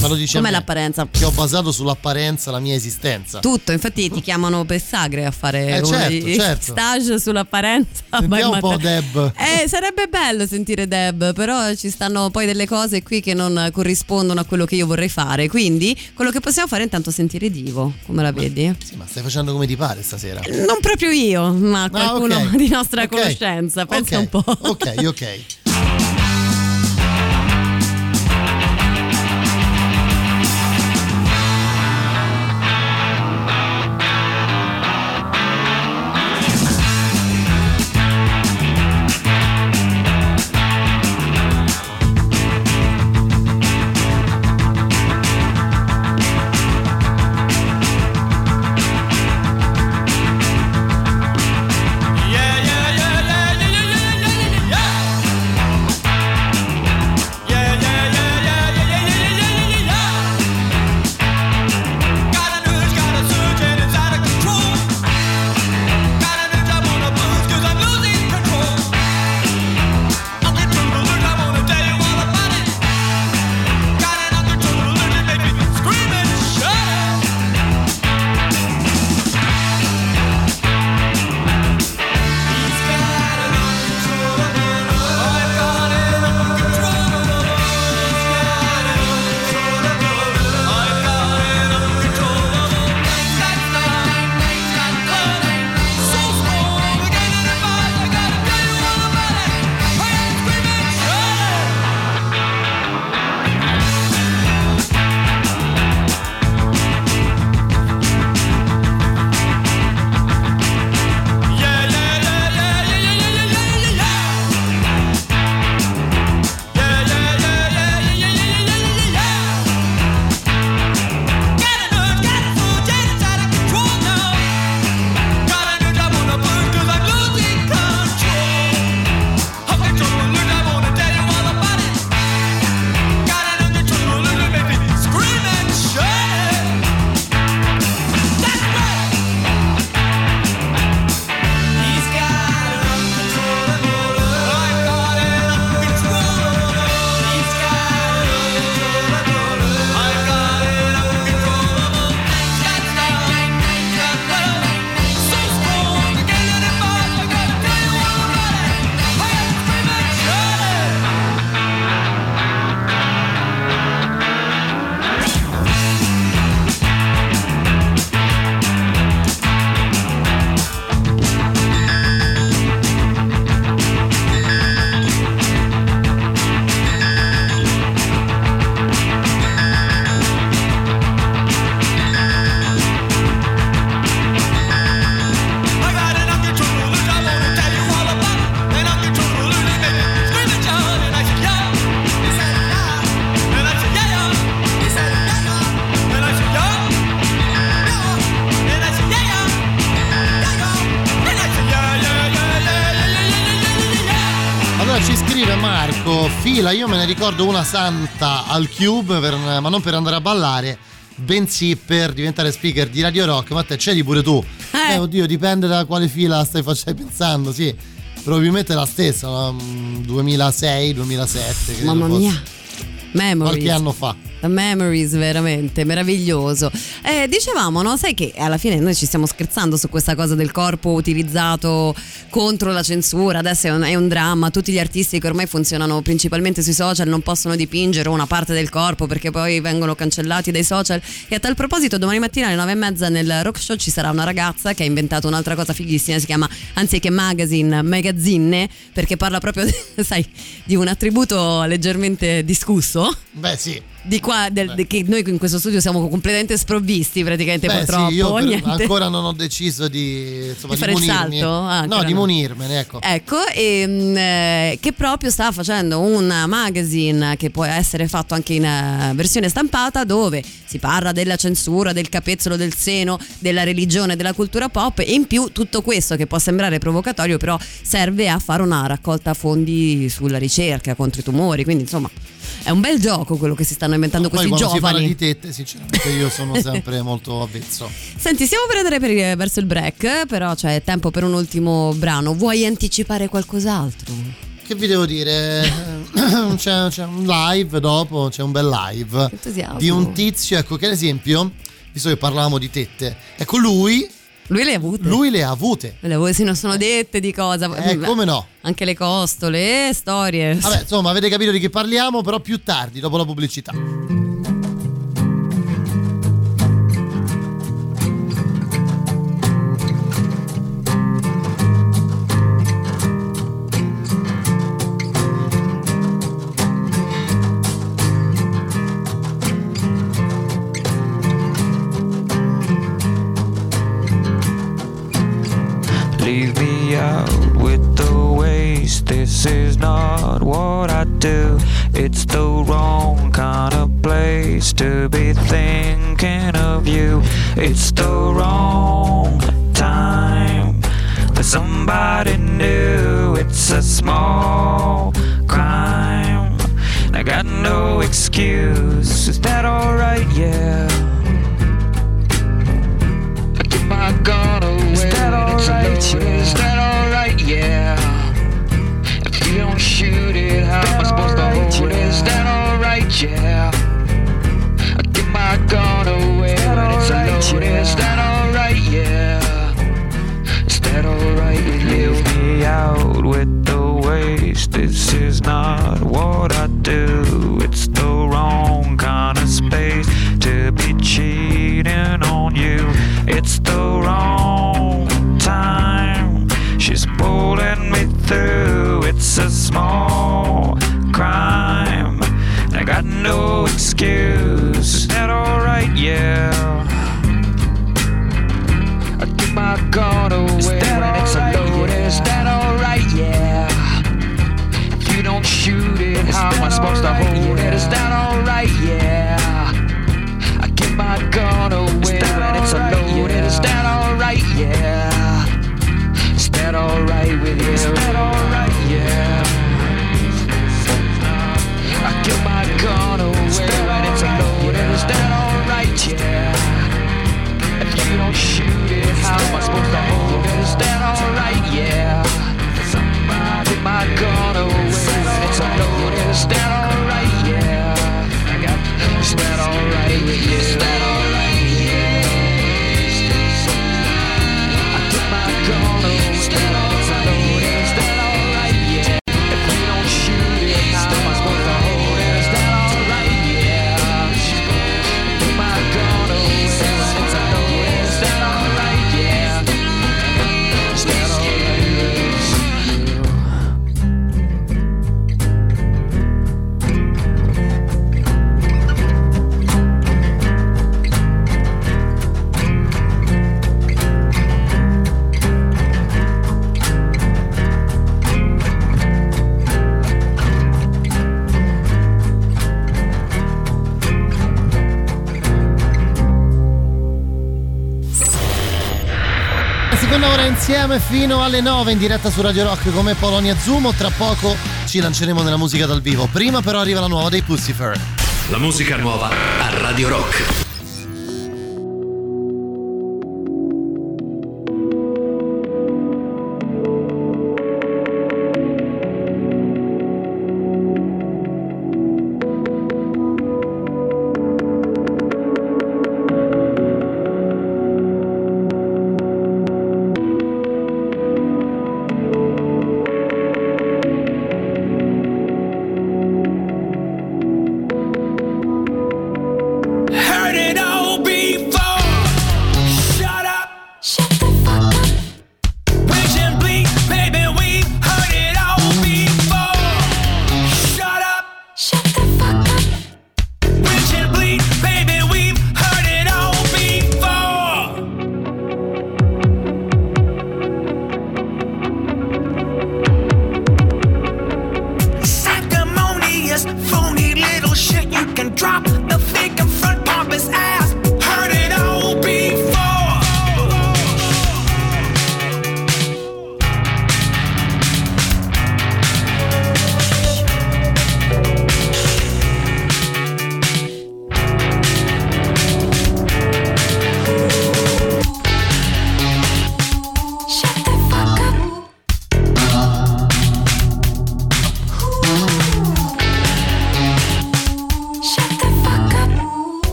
[SPEAKER 4] Ma lo dice
[SPEAKER 3] Com'è l'apparenza?
[SPEAKER 4] Che ho basato sull'apparenza la mia esistenza.
[SPEAKER 3] Tutto, infatti ti chiamano per sagre a fare
[SPEAKER 4] Eh, certo, certo.
[SPEAKER 3] stage sull'apparenza.
[SPEAKER 4] Sentiamo un po'
[SPEAKER 3] Deb. Eh, sarebbe bello sentire Deb, però ci stanno poi delle cose qui che non corrispondono a quello che io vorrei fare. Quindi quello che possiamo fare è intanto sentire Divo, come la vedi?
[SPEAKER 4] Sì, ma stai facendo come ti pare stasera.
[SPEAKER 3] Non proprio io, ma qualcuno
[SPEAKER 4] ok.
[SPEAKER 3] di nostra
[SPEAKER 4] Ok.
[SPEAKER 3] conoscenza. Pensa
[SPEAKER 4] Ok,
[SPEAKER 3] un po'.
[SPEAKER 4] Ok, ok. Fila, io me ne ricordo una santa al Cube, per- ma non per andare a ballare, bensì per diventare speaker di Radio Rock. Ma te cedi pure tu. Eh, oddio, dipende da quale fila stai facendo pensando, sì. Probabilmente la stessa, no? Mm, 2006, 2007. credo
[SPEAKER 3] Mamma
[SPEAKER 4] fosse.
[SPEAKER 3] mia. Memories.
[SPEAKER 4] Qualche anno fa.
[SPEAKER 3] Memories, veramente meraviglioso. Eh, dicevamo, no? Sai che alla fine noi ci stiamo scherzando su questa cosa del corpo utilizzato contro la censura. Adesso è un, è un dramma. Tutti gli artisti che ormai funzionano principalmente sui social non possono dipingere una parte del corpo perché poi vengono cancellati dai social. E a tal proposito, domani mattina alle nove e mezza nel rock show ci sarà una ragazza che ha inventato un'altra cosa fighissima. Si chiama anziché magazine, magazzine, perché parla proprio, sai, di un attributo leggermente discusso
[SPEAKER 4] Beh, sì.
[SPEAKER 3] Di qua del- de- che noi in questo studio siamo completamente sprovvisti praticamente
[SPEAKER 4] Beh,
[SPEAKER 3] purtroppo
[SPEAKER 4] sì, io per- ancora non ho deciso di, insomma,
[SPEAKER 3] Di
[SPEAKER 4] di
[SPEAKER 3] fare il salto? Ah,
[SPEAKER 4] no, di
[SPEAKER 3] no.
[SPEAKER 4] munirmene, ecco.
[SPEAKER 3] Ecco, e, mm, eh, che proprio sta facendo un magazine che può essere fatto anche in eh, versione stampata dove si parla della censura, del capezzolo del seno, della religione, della cultura pop e in più tutto questo che può sembrare provocatorio però serve a fare una raccolta fondi sulla ricerca contro i tumori, quindi insomma è un bel gioco quello che si stanno inventando
[SPEAKER 4] Poi
[SPEAKER 3] questi
[SPEAKER 4] quando si parla
[SPEAKER 3] giovani.
[SPEAKER 4] di tette, sinceramente io sono sempre molto avvezzo.
[SPEAKER 3] Senti, stiamo per andare per- verso il break, però c'è tempo per un ultimo brano. Vuoi anticipare qualcos'altro?
[SPEAKER 4] Che vi devo dire? c'è, c'è un live dopo, c'è un bel live
[SPEAKER 3] Entusiasmo.
[SPEAKER 4] di un tizio, ecco che ad esempio, visto che parlavamo di tette, ecco lui,
[SPEAKER 3] Lui le ha avute.
[SPEAKER 4] lui le ha avute.
[SPEAKER 3] Le voi si non sono dette di cosa.
[SPEAKER 4] Eh, come no?
[SPEAKER 3] Anche le costole, eh, storie.
[SPEAKER 4] Vabbè, insomma, avete capito di che parliamo, però più tardi, dopo la pubblicità.
[SPEAKER 14] Out with the waste. This is not what I do. It's the wrong kind of place to be thinking of you. It's the wrong time for somebody new. It's a small crime. I got no excuse. Is that alright? Yeah. Alright? Is that alright? Yeah. If you don't shoot it, how am I supposed to hold it? Is that alright? Yeah. I get my gun away when it's loaded. Is that alright? Yeah. Is that alright with you? Leave me out with the waste. This is not what I do. Excuse. Is that alright? Yeah. I get my gun away when it's loaded. Is that alright? Yeah. If you don't shoot it, how am I supposed to hold it? Is that alright?
[SPEAKER 4] Insieme fino alle 9 in diretta su Radio Rock come Polonia Zumo. Tra poco ci lanceremo nella musica dal vivo. Prima però arriva la nuova dei Pussifer.
[SPEAKER 1] La musica nuova a Radio Rock.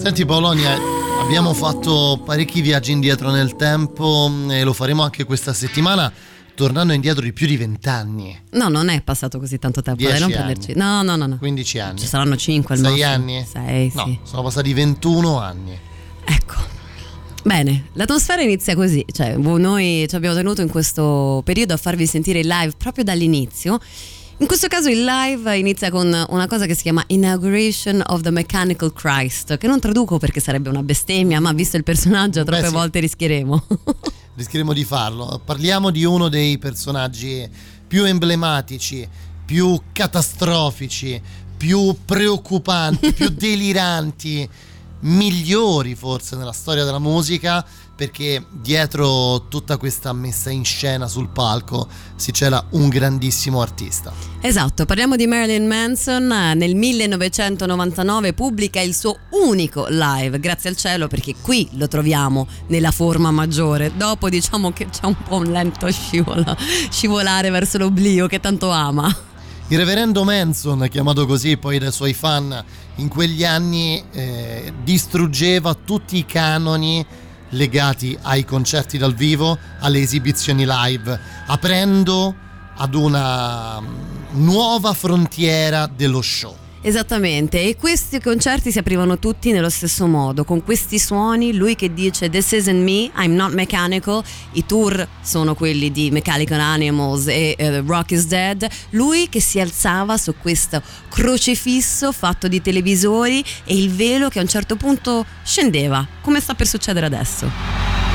[SPEAKER 4] Senti Polonia, abbiamo fatto parecchi viaggi indietro nel tempo mm, e lo faremo anche questa settimana, tornando indietro di più di vent'anni.
[SPEAKER 3] No, non è passato così tanto tempo, dai,
[SPEAKER 4] Dieci
[SPEAKER 3] non
[SPEAKER 4] anni.
[SPEAKER 3] prenderci. No, no, no, no.
[SPEAKER 4] 15 anni.
[SPEAKER 3] Ci saranno 5 al
[SPEAKER 4] 6
[SPEAKER 3] massimo.
[SPEAKER 4] anni?
[SPEAKER 3] 6,
[SPEAKER 4] No,
[SPEAKER 3] sì.
[SPEAKER 4] sono passati 21 anni.
[SPEAKER 3] Bene, l'atmosfera inizia così, cioè noi ci abbiamo tenuto in questo periodo a farvi sentire il live proprio dall'inizio. In questo caso il live inizia con una cosa che si chiama Inauguration of the Mechanical Christ, che non traduco perché sarebbe una bestemmia, ma visto il personaggio troppe
[SPEAKER 4] sì.
[SPEAKER 3] volte rischieremo.
[SPEAKER 4] Rischieremo di farlo. Parliamo di uno dei personaggi più emblematici, più catastrofici, più preoccupanti, più deliranti, migliori forse nella storia della musica, perché dietro tutta questa messa in scena sul palco si cela un grandissimo artista.
[SPEAKER 3] Esatto, parliamo di Marilyn Manson. Nel 1999 pubblica il suo unico live, grazie al cielo, perché qui lo troviamo nella forma maggiore. Dopo diciamo che c'è un po' un lento scivola, scivolare verso l'oblio che tanto ama.
[SPEAKER 4] Il reverendo Manson, chiamato così poi dai suoi fan, in quegli anni eh, distruggeva tutti i canoni legati ai concerti dal vivo, alle esibizioni live, aprendo ad una nuova frontiera dello show.
[SPEAKER 3] Esattamente, e questi concerti si aprivano tutti nello stesso modo, con questi suoni, lui che dice This isn't me, I'm not mechanical, i tour sono quelli di Mechanical Animals e eh, Rock is Dead, lui che si alzava su questo crocifisso fatto di televisori e il velo che a un certo punto scendeva, come sta per succedere adesso.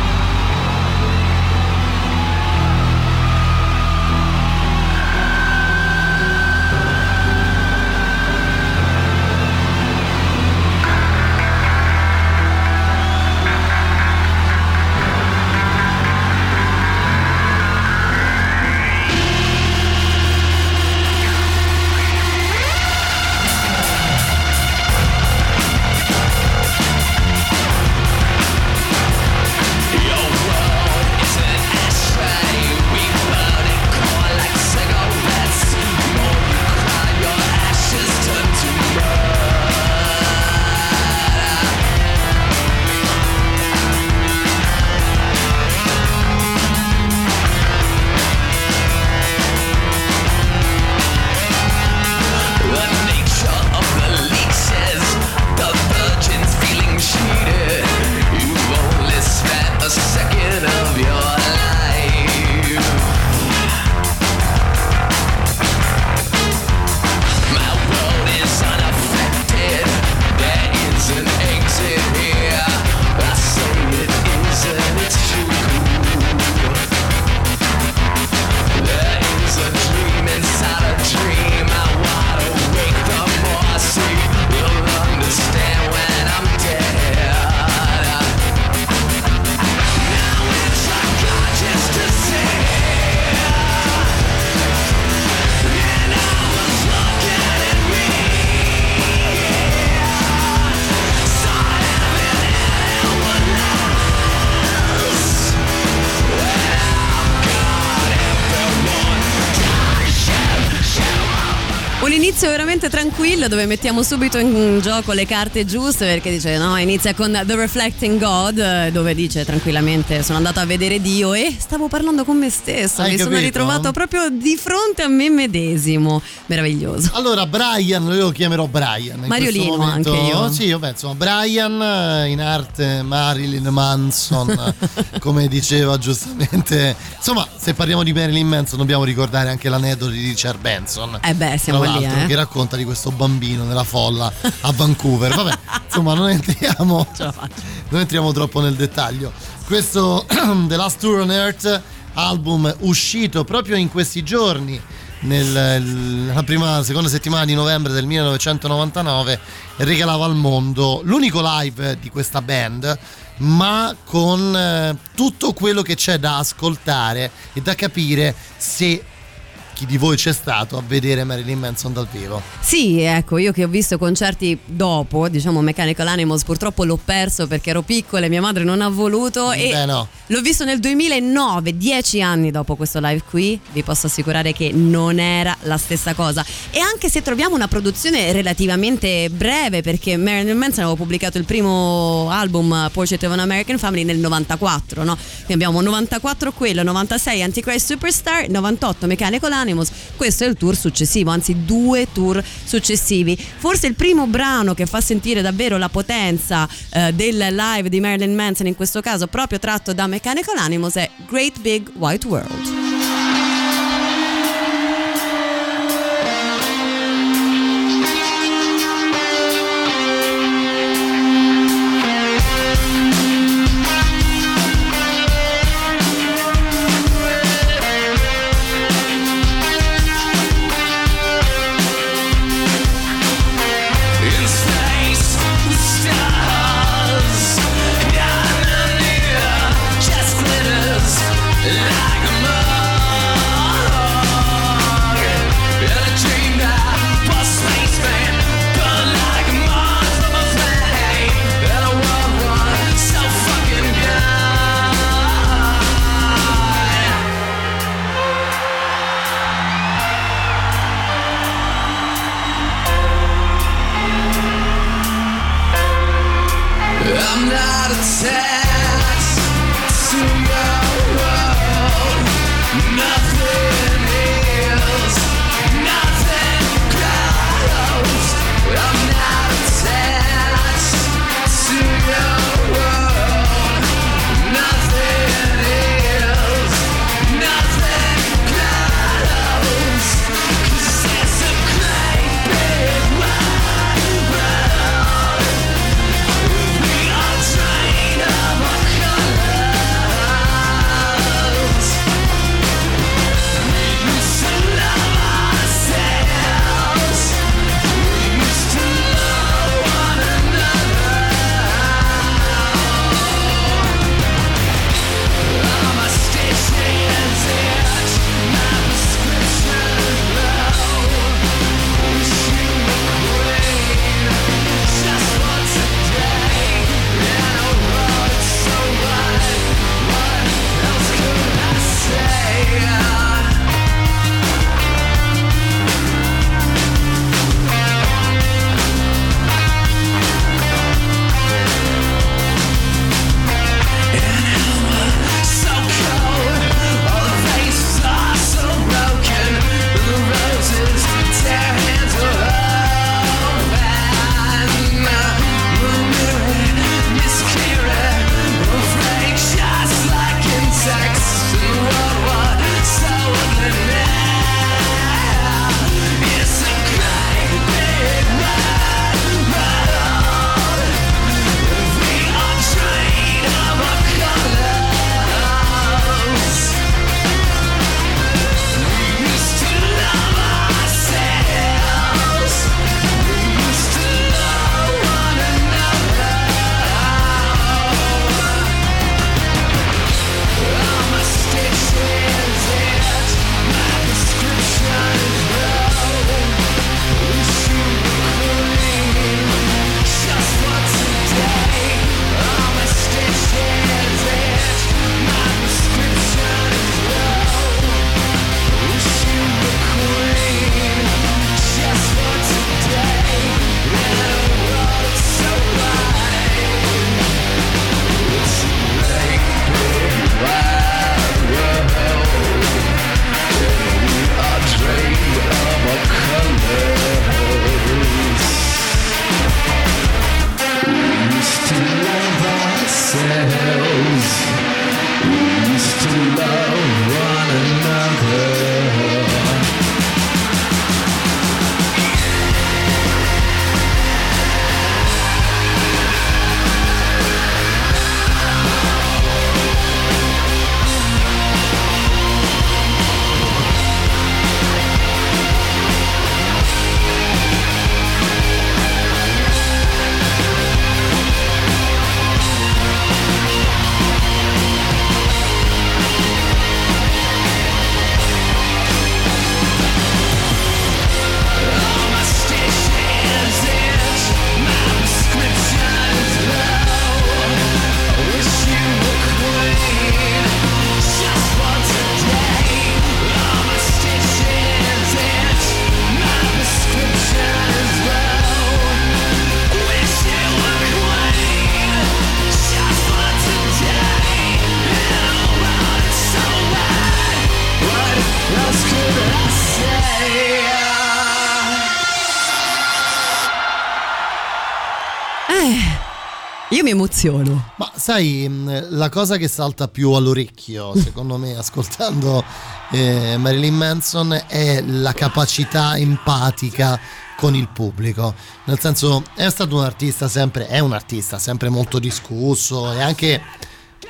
[SPEAKER 3] Tranquillo dove mettiamo subito in gioco le carte giuste perché dice no, inizia con The Reflecting God dove dice tranquillamente sono andato a vedere Dio e stavo parlando con me stesso,
[SPEAKER 4] Hai
[SPEAKER 3] mi sono
[SPEAKER 4] capito?
[SPEAKER 3] ritrovato proprio di fronte a me medesimo, meraviglioso.
[SPEAKER 4] Allora, Brian, io lo chiamerò Brian. in
[SPEAKER 3] Mariolino
[SPEAKER 4] momento.
[SPEAKER 3] anche io.
[SPEAKER 4] Sì, io penso Brian, eh, in arte Marilyn Manson, come diceva giustamente. Insomma, se parliamo di Marilyn Manson dobbiamo ricordare anche l'aneddoto di Richard Benson.
[SPEAKER 3] Eh beh, siamo lì,
[SPEAKER 4] l'altro,
[SPEAKER 3] eh.
[SPEAKER 4] che racconta di questo bambino nella folla a Vancouver. Vabbè, insomma, non entriamo, non entriamo troppo nel dettaglio. Questo The Last Tour on Earth, album uscito proprio in questi giorni. nel- Nella prima, seconda settimana di novembre del 1999 regalava al mondo l'unico live di questa band ma con eh, tutto quello che c'è da ascoltare e da capire se chi di voi c'è stato a vedere Marilyn Manson dal vivo.
[SPEAKER 3] Sì, ecco, io che ho visto concerti dopo, diciamo Mechanical Animals, purtroppo l'ho perso perché ero piccola e mia madre non ha voluto e
[SPEAKER 4] Beh, no.
[SPEAKER 3] l'ho visto nel 2009, dieci anni dopo questo live qui, vi posso assicurare che non era la stessa cosa. E anche se troviamo una produzione relativamente breve, perché Marilyn Manson aveva pubblicato il primo album Portrait of an American Family nel 94, no? Quindi abbiamo 94 quello, 96 Antichrist Superstar, 98 Mechanical Animals, questo è il tour successivo, anzi due tour successivi. Forse il primo brano che fa sentire davvero la potenza eh, del live di Marilyn Manson, in questo caso proprio tratto da Mechanical Animals, è Great Big White World. Mi emoziono.
[SPEAKER 4] Ma sai, mh, la cosa che salta più all'orecchio, secondo me, ascoltando eh, Marilyn Manson, è la capacità empatica con il pubblico. Nel senso, è stato un artista sempre, è un artista sempre molto discusso e anche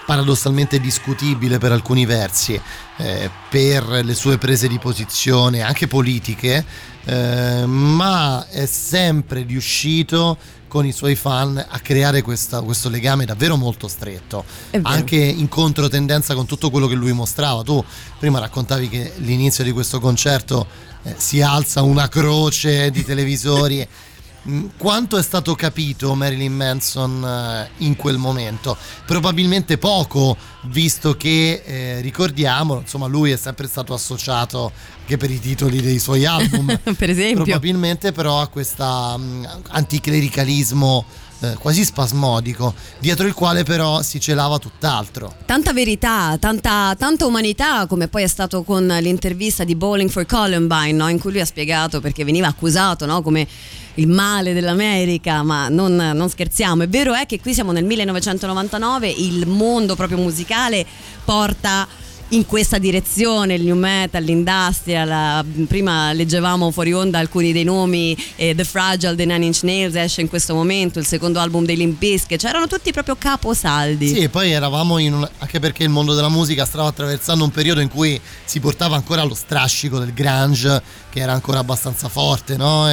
[SPEAKER 4] paradossalmente discutibile per alcuni versi, eh, per le sue prese di posizione, anche politiche, eh, ma è sempre riuscito con i suoi fan a creare questa- questo legame davvero molto stretto, anche in controtendenza con tutto quello che lui mostrava. Tu prima raccontavi che l'inizio di questo concerto eh, si alza una croce di televisori. Mm, Quanto è stato capito Marilyn Manson eh, in quel momento? Probabilmente poco, visto che eh, ricordiamo, insomma, lui è sempre stato associato anche per i titoli dei suoi album.
[SPEAKER 3] per esempio.
[SPEAKER 4] Probabilmente però a questo anticlericalismo eh, quasi spasmodico, dietro il quale però si celava tutt'altro.
[SPEAKER 3] Tanta verità, tanta, tanta umanità, come poi è stato con l'intervista di Bowling for Columbine, no? in cui lui ha spiegato perché veniva accusato no? come il male dell'America, ma non, non scherziamo. È vero è che qui siamo nel 1999, il mondo proprio musicale porta in questa direzione il new metal, l'industrial. la- prima leggevamo fuori onda alcuni dei nomi, eh, The Fragile dei Nine Inch Nails esce in questo momento, il secondo album dei Limp Bizkit, c'erano tutti proprio caposaldi.
[SPEAKER 4] Sì, e poi eravamo in un, anche perché il mondo della musica stava attraversando un periodo in cui si portava ancora lo strascico del grunge, che era ancora abbastanza forte, no?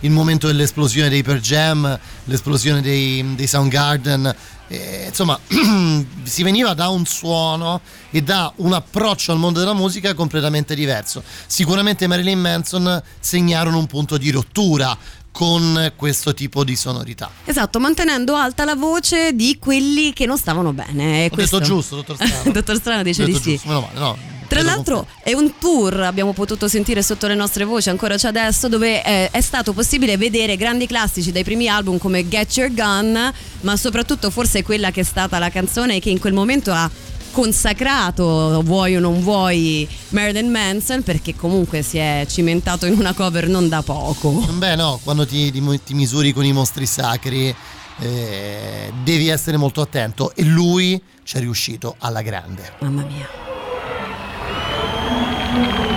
[SPEAKER 4] Il momento dell'esplosione dei Pearl Jam, l'esplosione dei, dei Soundgarden. e, insomma, si veniva da un suono e da un approccio al mondo della musica completamente diverso. Sicuramente Marilyn Manson segnarono un punto di rottura con questo tipo di sonorità.
[SPEAKER 3] Esatto, mantenendo alta la voce di quelli che non stavano bene. E
[SPEAKER 4] Ho
[SPEAKER 3] questo-
[SPEAKER 4] detto giusto, dottor Strano.
[SPEAKER 3] Dottor Strano dice di
[SPEAKER 4] detto
[SPEAKER 3] sì.
[SPEAKER 4] giusto, meno male, no.
[SPEAKER 3] Tra l'altro è un tour, abbiamo potuto sentire sotto le nostre voci, ancora c'è adesso, dove eh, è stato possibile vedere grandi classici dai primi album come Get Your Gun, ma soprattutto forse quella che è stata la canzone che in quel momento ha consacrato, vuoi o non vuoi, Marilyn Manson, perché comunque si è cimentato in una cover non da poco.
[SPEAKER 4] Beh no, quando ti, ti- ti misuri con i mostri sacri eh, devi essere molto attento e lui ci è riuscito alla grande.
[SPEAKER 3] Mamma mia.
[SPEAKER 15] Thank you.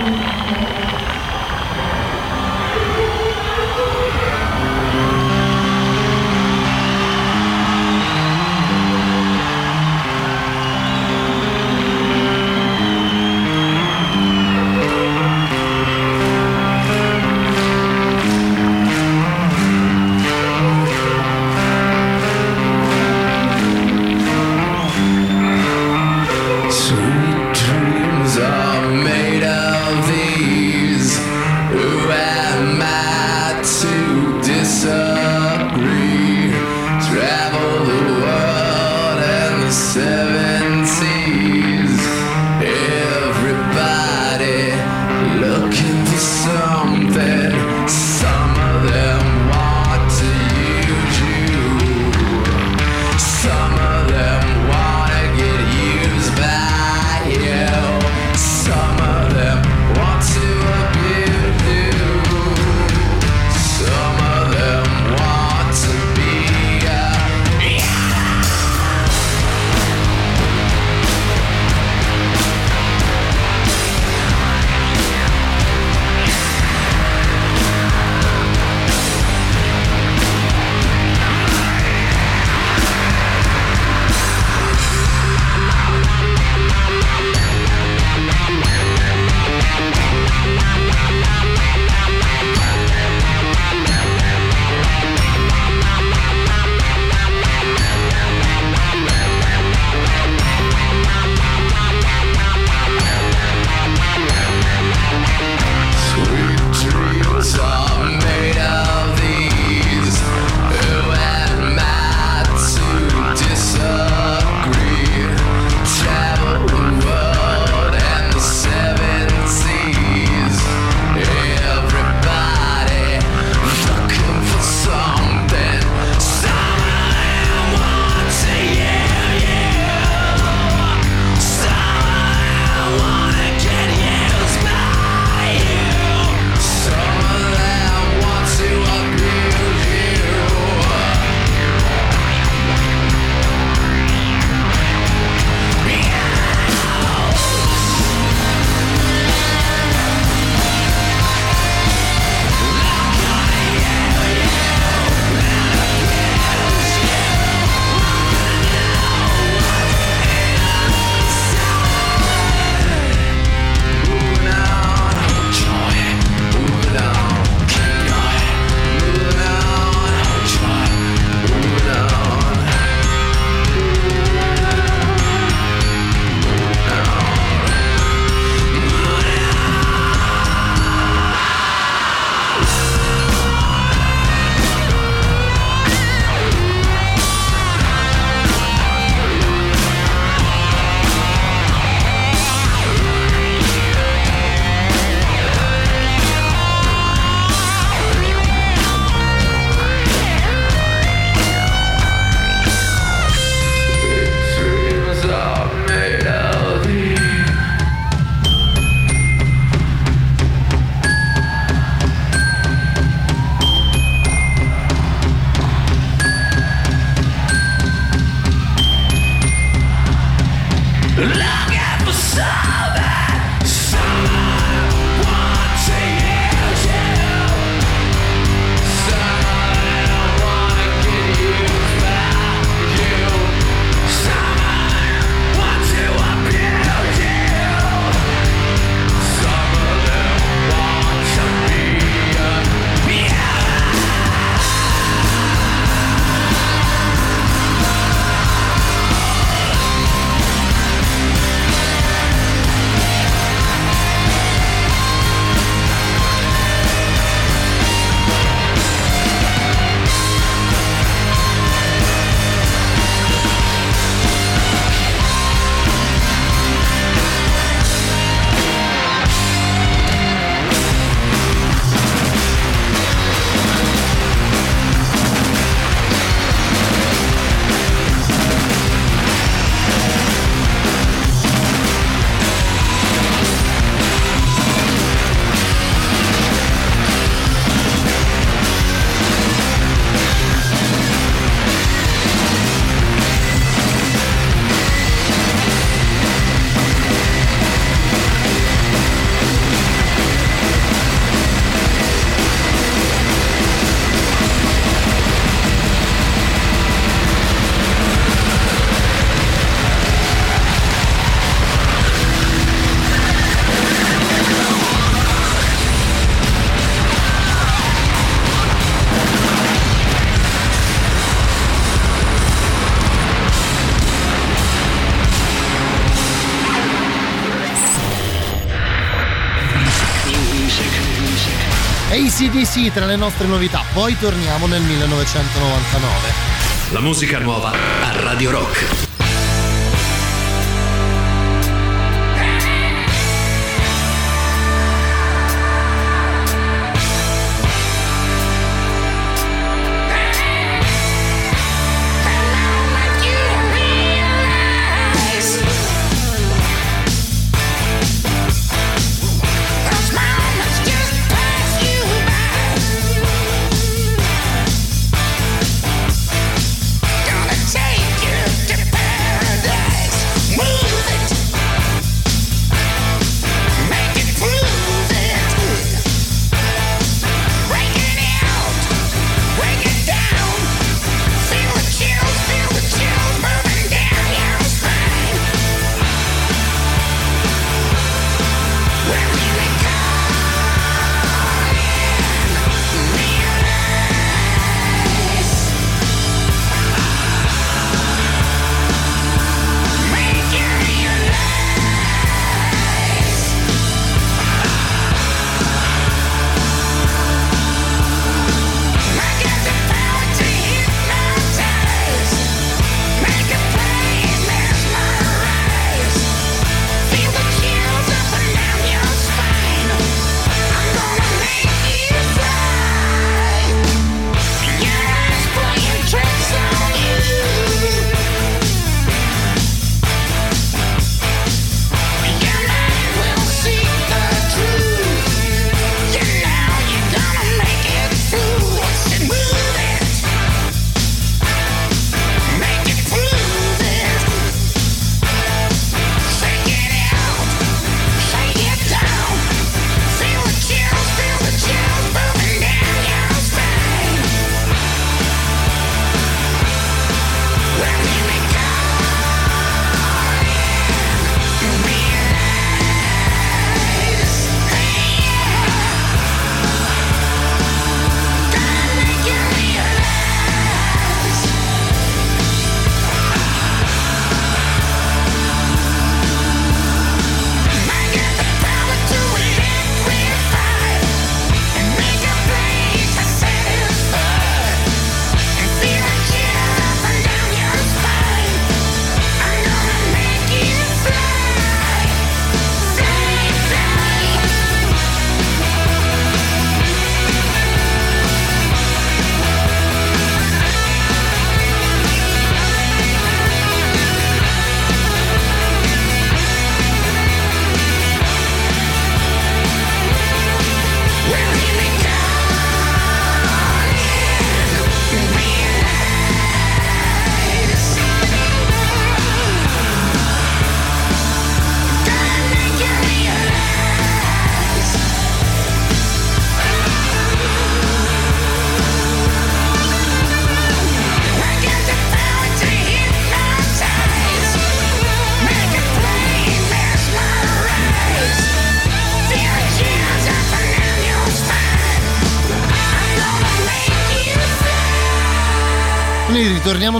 [SPEAKER 4] ACDC tra le nostre novità, poi torniamo nel 1999.
[SPEAKER 1] La musica nuova a Radio Rock.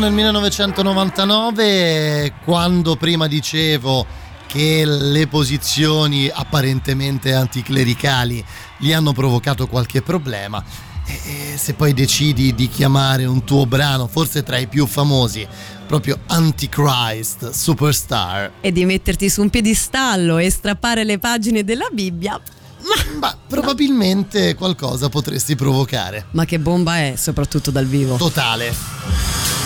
[SPEAKER 15] Nel 1999 quando prima dicevo che le posizioni apparentemente anticlericali gli hanno provocato qualche problema. E se poi decidi di chiamare un tuo brano, forse tra i più famosi, proprio Antichrist Superstar,
[SPEAKER 3] E di metterti su un piedistallo e strappare le pagine della Bibbia.
[SPEAKER 15] ma probabilmente qualcosa potresti provocare.
[SPEAKER 3] Ma che bomba è, soprattutto dal vivo.
[SPEAKER 15] Totale.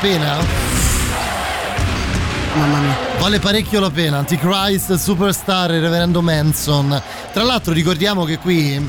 [SPEAKER 15] Pena?
[SPEAKER 3] Mamma mia.
[SPEAKER 15] Vale parecchio la pena. Antichrist, Superstar e Reverendo Manson. Tra l'altro ricordiamo che qui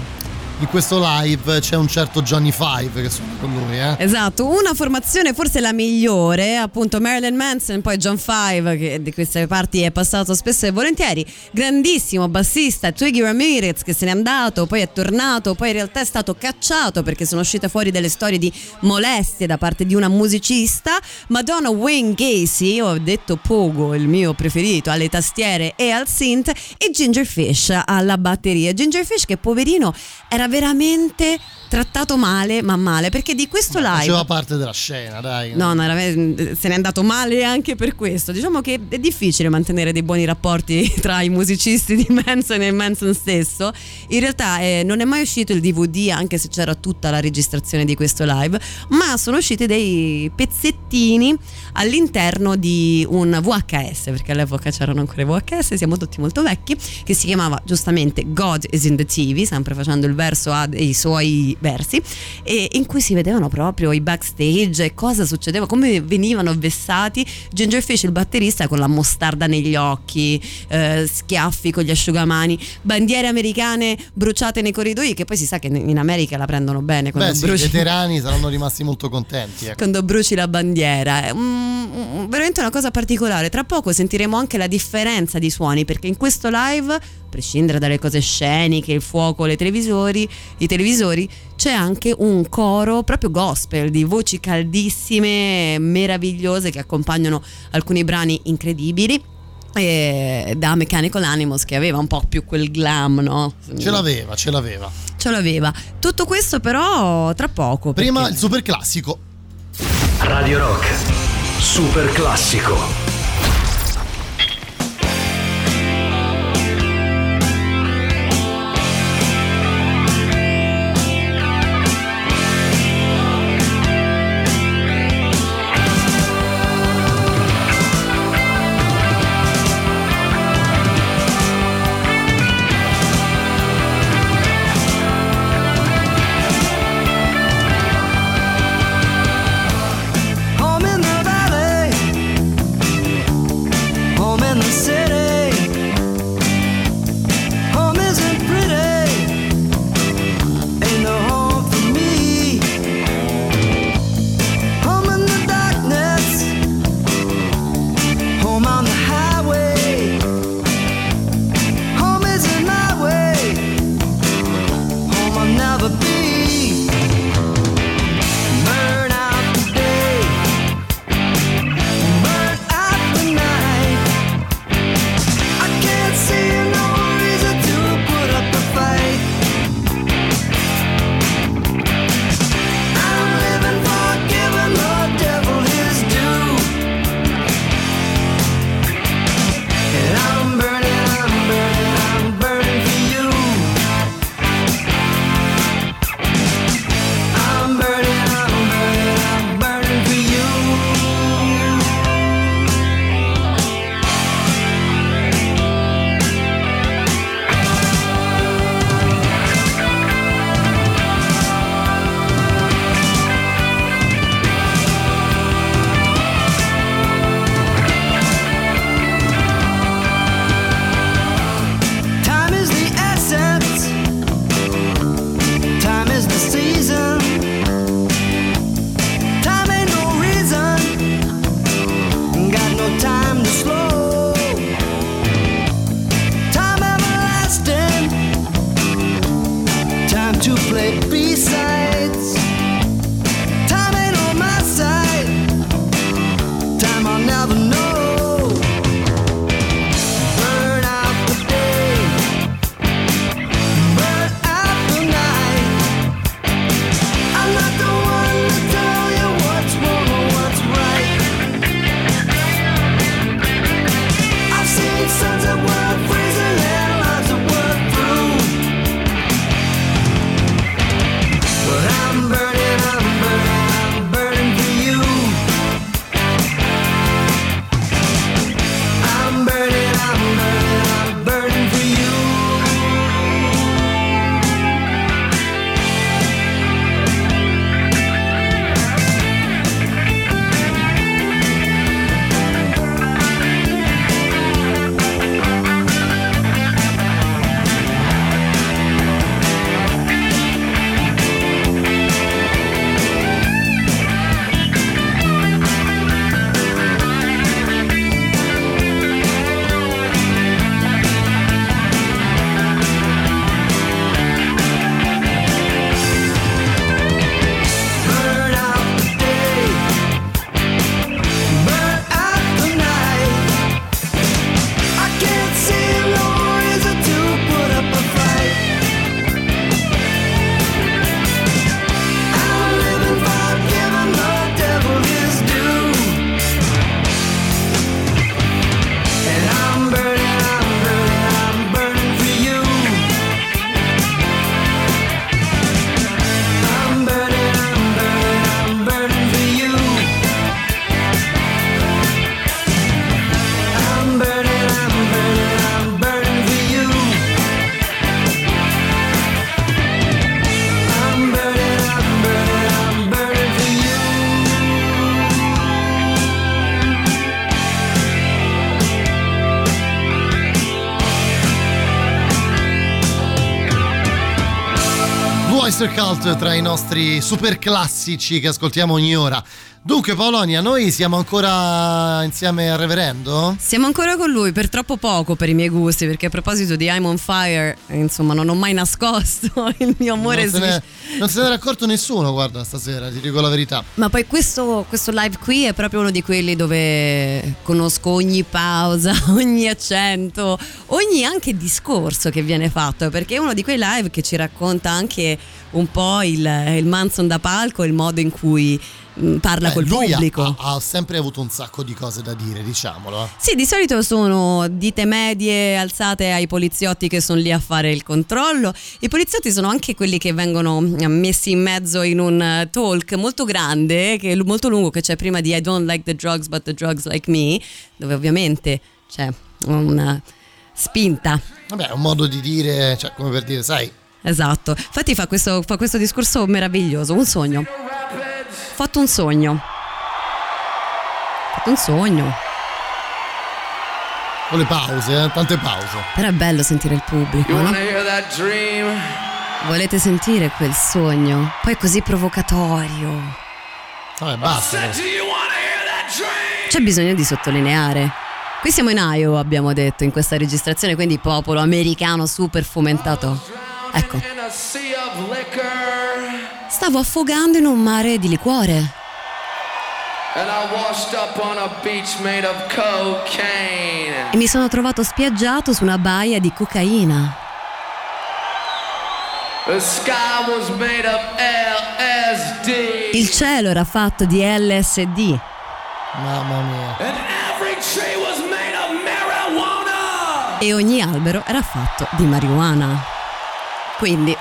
[SPEAKER 4] in questo live c'è un certo Johnny Five che suona con lui, eh.
[SPEAKER 3] Esatto, una formazione forse la migliore, appunto Marilyn Manson, poi John Five che di queste parti è passato spesso e volentieri, grandissimo bassista Twiggy Ramirez che se n'è andato, poi è tornato, poi in realtà è stato cacciato perché sono uscite fuori delle storie di molestie da parte di una musicista, Madonna Wayne Gacy, ho detto Pogo, il mio preferito, alle tastiere e al synth e Ginger Fish alla batteria. Ginger Fish che poverino era veramente trattato male, ma male, perché di questo live
[SPEAKER 4] Faceva parte della scena, dai.
[SPEAKER 3] No, no, se n'è andato male anche per questo. Diciamo che è difficile mantenere dei buoni rapporti tra i musicisti di Manson e Manson stesso. In realtà eh, non è mai uscito il DVD, anche se c'era tutta la registrazione di questo live, ma sono usciti dei pezzettini all'interno di un VHS, perché all'epoca c'erano ancora i VHS, siamo tutti molto vecchi, che si chiamava giustamente God is in the TV, sempre facendo il verso a dei suoi versi, e in cui si vedevano proprio i backstage e cosa succedeva, come venivano vessati Gingerfish, il batterista, con la mostarda negli occhi, eh, schiaffi con gli asciugamani, bandiere americane bruciate nei corridoi, che poi si sa che in America la prendono bene
[SPEAKER 4] Beh, sì, i
[SPEAKER 3] bruci
[SPEAKER 4] veterani saranno rimasti molto contenti. ecco.
[SPEAKER 3] quando bruci la bandiera. È un- veramente una cosa particolare. Tra poco sentiremo anche la differenza di suoni, perché in questo live, a prescindere dalle cose sceniche, il fuoco, le televisori, i televisori, c'è anche un coro proprio gospel di voci caldissime, meravigliose che accompagnano alcuni brani incredibili. eh, da Mechanical Animals che aveva un po' più quel glam, no?
[SPEAKER 4] Ce l'aveva, ce l'aveva.
[SPEAKER 3] Ce l'aveva. Tutto questo però tra poco.
[SPEAKER 4] Prima
[SPEAKER 3] perché-
[SPEAKER 4] il super classico.
[SPEAKER 1] Radio Rock. Super classico.
[SPEAKER 4] Cult tra i nostri super classici che ascoltiamo ogni ora. Dunque Paolonia, noi siamo ancora insieme al reverendo?
[SPEAKER 3] Siamo ancora con lui per troppo poco per i miei gusti, perché a proposito di I'm on fire, insomma, non ho mai nascosto il mio amore.
[SPEAKER 4] non, se ne, non se n'era accorto nessuno, guarda, stasera, ti dico la verità.
[SPEAKER 3] Ma poi questo, questo live qui è proprio uno di quelli dove conosco ogni pausa, ogni accento, ogni anche discorso che viene fatto, perché è uno di quei live che ci racconta anche un po' il, il Manson da palco, il modo in cui parla
[SPEAKER 4] Beh,
[SPEAKER 3] col pubblico.
[SPEAKER 4] Ha, ha sempre avuto un sacco di cose da dire, diciamolo. eh.
[SPEAKER 3] Sì, di solito sono dite medie alzate ai poliziotti che sono lì a fare il controllo. I poliziotti sono anche quelli che vengono mm, messi in mezzo in un eh, talk molto grande, che molto lungo, che c'è prima di I don't like the drugs, but the drugs like me, dove ovviamente c'è una spinta.
[SPEAKER 4] Vabbè, è un modo di dire, cioè, come per dire, sai,
[SPEAKER 3] Esatto, infatti fa questo, fa questo discorso meraviglioso, un sogno. Ho fatto un sogno. Ho fatto un sogno.
[SPEAKER 4] con le pause, eh, tante pause.
[SPEAKER 3] Però è bello sentire il pubblico, no? Volete sentire quel sogno? Poi è così provocatorio.
[SPEAKER 4] Vabbè, basta.
[SPEAKER 3] C'è bisogno di sottolineare. Qui siamo in Iowa, abbiamo detto, in questa registrazione, quindi popolo americano super fomentato. Ecco, Stavo affogando in un mare di liquore e mi sono trovato spiaggiato su una baia di cocaina.
[SPEAKER 15] The sky was made of LSD,
[SPEAKER 3] Il cielo era fatto di LSD
[SPEAKER 4] Mamma mia.
[SPEAKER 15] and every tree was made of marijuana.
[SPEAKER 3] e ogni albero era fatto di marijuana. Quindi,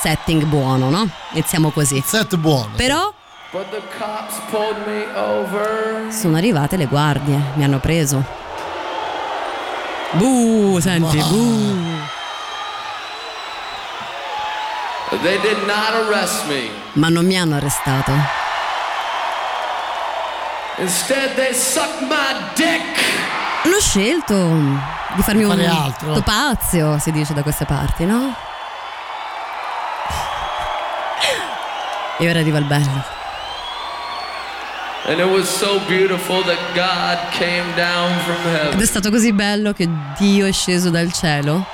[SPEAKER 3] setting buono, no? Iniziamo così.
[SPEAKER 4] Set buono.
[SPEAKER 3] Però
[SPEAKER 15] But the cops pulled me over.
[SPEAKER 3] sono arrivate le guardie, mi hanno preso. Buh, senti, buh.
[SPEAKER 15] They did not arrest me.
[SPEAKER 3] Ma non mi hanno arrestato.
[SPEAKER 15] Instead, they sucked my dick.
[SPEAKER 3] Hanno scelto di farmi un
[SPEAKER 4] altro.
[SPEAKER 3] topazio, si dice da queste parti, no? E ora arriva il bello. Ed è stato così bello che Dio è sceso dal cielo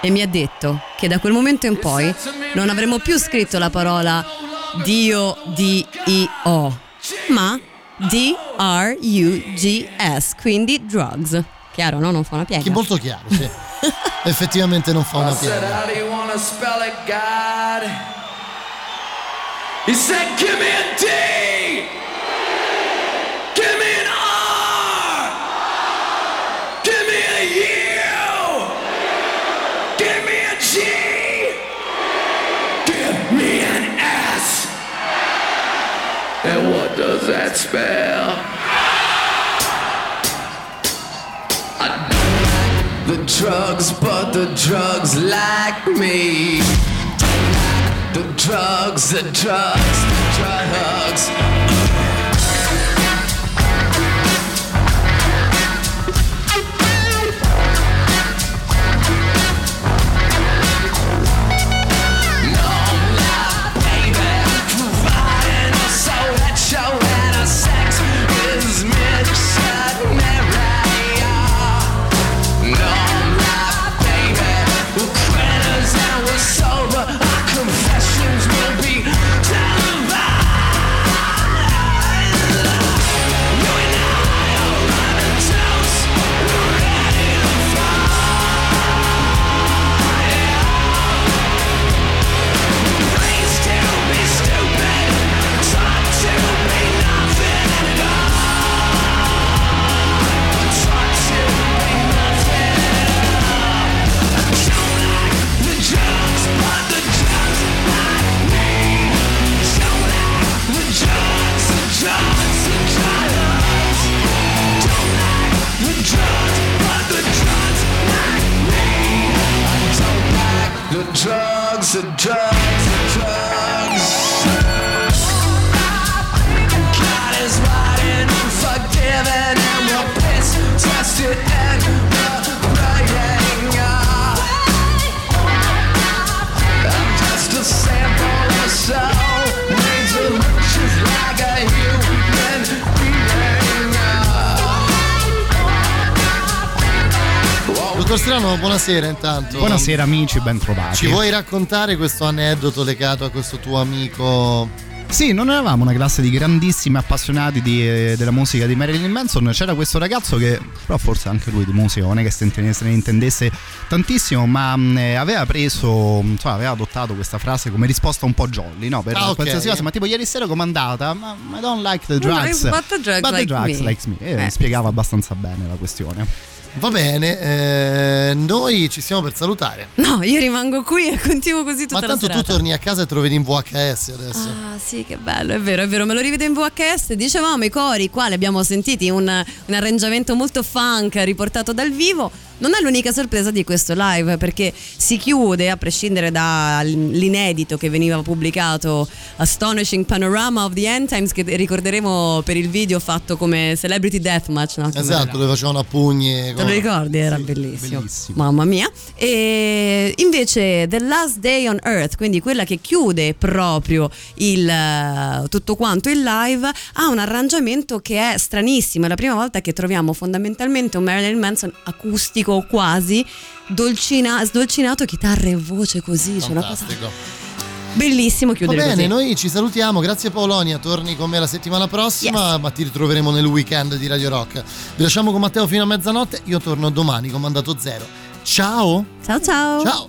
[SPEAKER 3] e mi ha detto che da quel momento in poi non avremo più scritto la parola Dio D-I-O, ma D-R-U-G-S, quindi drugs. Chiaro, no? Non fa una piega.
[SPEAKER 4] Che molto chiaro, sì. Effettivamente non fa
[SPEAKER 15] I
[SPEAKER 4] una piega.
[SPEAKER 15] He said, Give me a D. Give me an R. Give me a U. Give me a G. Give me an S. And what does that spell? I don't like the drugs, but the drugs like me drugs, the drugs, the drugs. No love, baby, providing that sex is mixed. Drugs, the drugs, the drugs.
[SPEAKER 4] Dottor Strano, buonasera intanto.
[SPEAKER 16] Buonasera amici, ben trovati.
[SPEAKER 4] Ci vuoi raccontare questo aneddoto legato a questo tuo amico?
[SPEAKER 16] Sì, non eravamo una classe di grandissimi appassionati di, eh, della musica di Marilyn Manson. C'era questo ragazzo che, però forse anche lui di musica, non è che se ne, se ne intendesse tantissimo, ma mh, eh, aveva preso, insomma, aveva adottato questa frase come risposta un po' jolly, no? Per
[SPEAKER 4] Ah, ok.
[SPEAKER 16] qualsiasi cosa. Ma tipo ieri sera com'è andata? Ma I don't like the
[SPEAKER 3] No,
[SPEAKER 16] drugs.
[SPEAKER 3] but the drugs
[SPEAKER 16] but the
[SPEAKER 3] like
[SPEAKER 16] drugs
[SPEAKER 3] me.
[SPEAKER 16] likes me. E
[SPEAKER 3] Eh.
[SPEAKER 16] spiegava abbastanza bene la questione.
[SPEAKER 4] Va bene, eh, noi ci stiamo per salutare.
[SPEAKER 3] No, io rimango qui e continuo così tutta
[SPEAKER 4] Ma tanto tu torni a casa e te lo vedi in VHS adesso.
[SPEAKER 3] Ah sì, che bello, è vero, è vero, me lo rivedo in VHS. Dicevamo i cori, qua li abbiamo sentiti, un, un arrangiamento molto funk riportato dal vivo. Non è l'unica sorpresa di questo live perché si chiude, a prescindere dall'inedito che veniva pubblicato, Astonishing Panorama of the End Times, che ricorderemo per il video fatto come Celebrity Deathmatch. No?
[SPEAKER 4] Esatto, dove facevano a pugni.
[SPEAKER 3] Te lo ricordi? Era bellissimo. Mamma mia. E invece The Last Day on Earth, quindi quella che chiude proprio il, eh, tutto quanto il live, ha un arrangiamento che è stranissimo. È la prima volta che troviamo fondamentalmente un Marilyn Manson acustico quasi, dolcina- sdolcinato, chitarra e voce così. C'è una cosa
[SPEAKER 4] Fantastico.
[SPEAKER 3] bellissimo
[SPEAKER 4] Va
[SPEAKER 3] chiudere
[SPEAKER 4] bene,
[SPEAKER 3] così.
[SPEAKER 4] noi ci salutiamo, grazie Paolonia, torni con me la settimana prossima, ma ti ritroveremo nel weekend di Radio Rock. Vi lasciamo con Matteo fino a mezzanotte, io torno domani con mandato zero. Ciao!
[SPEAKER 3] Ciao ciao!
[SPEAKER 4] Ciao!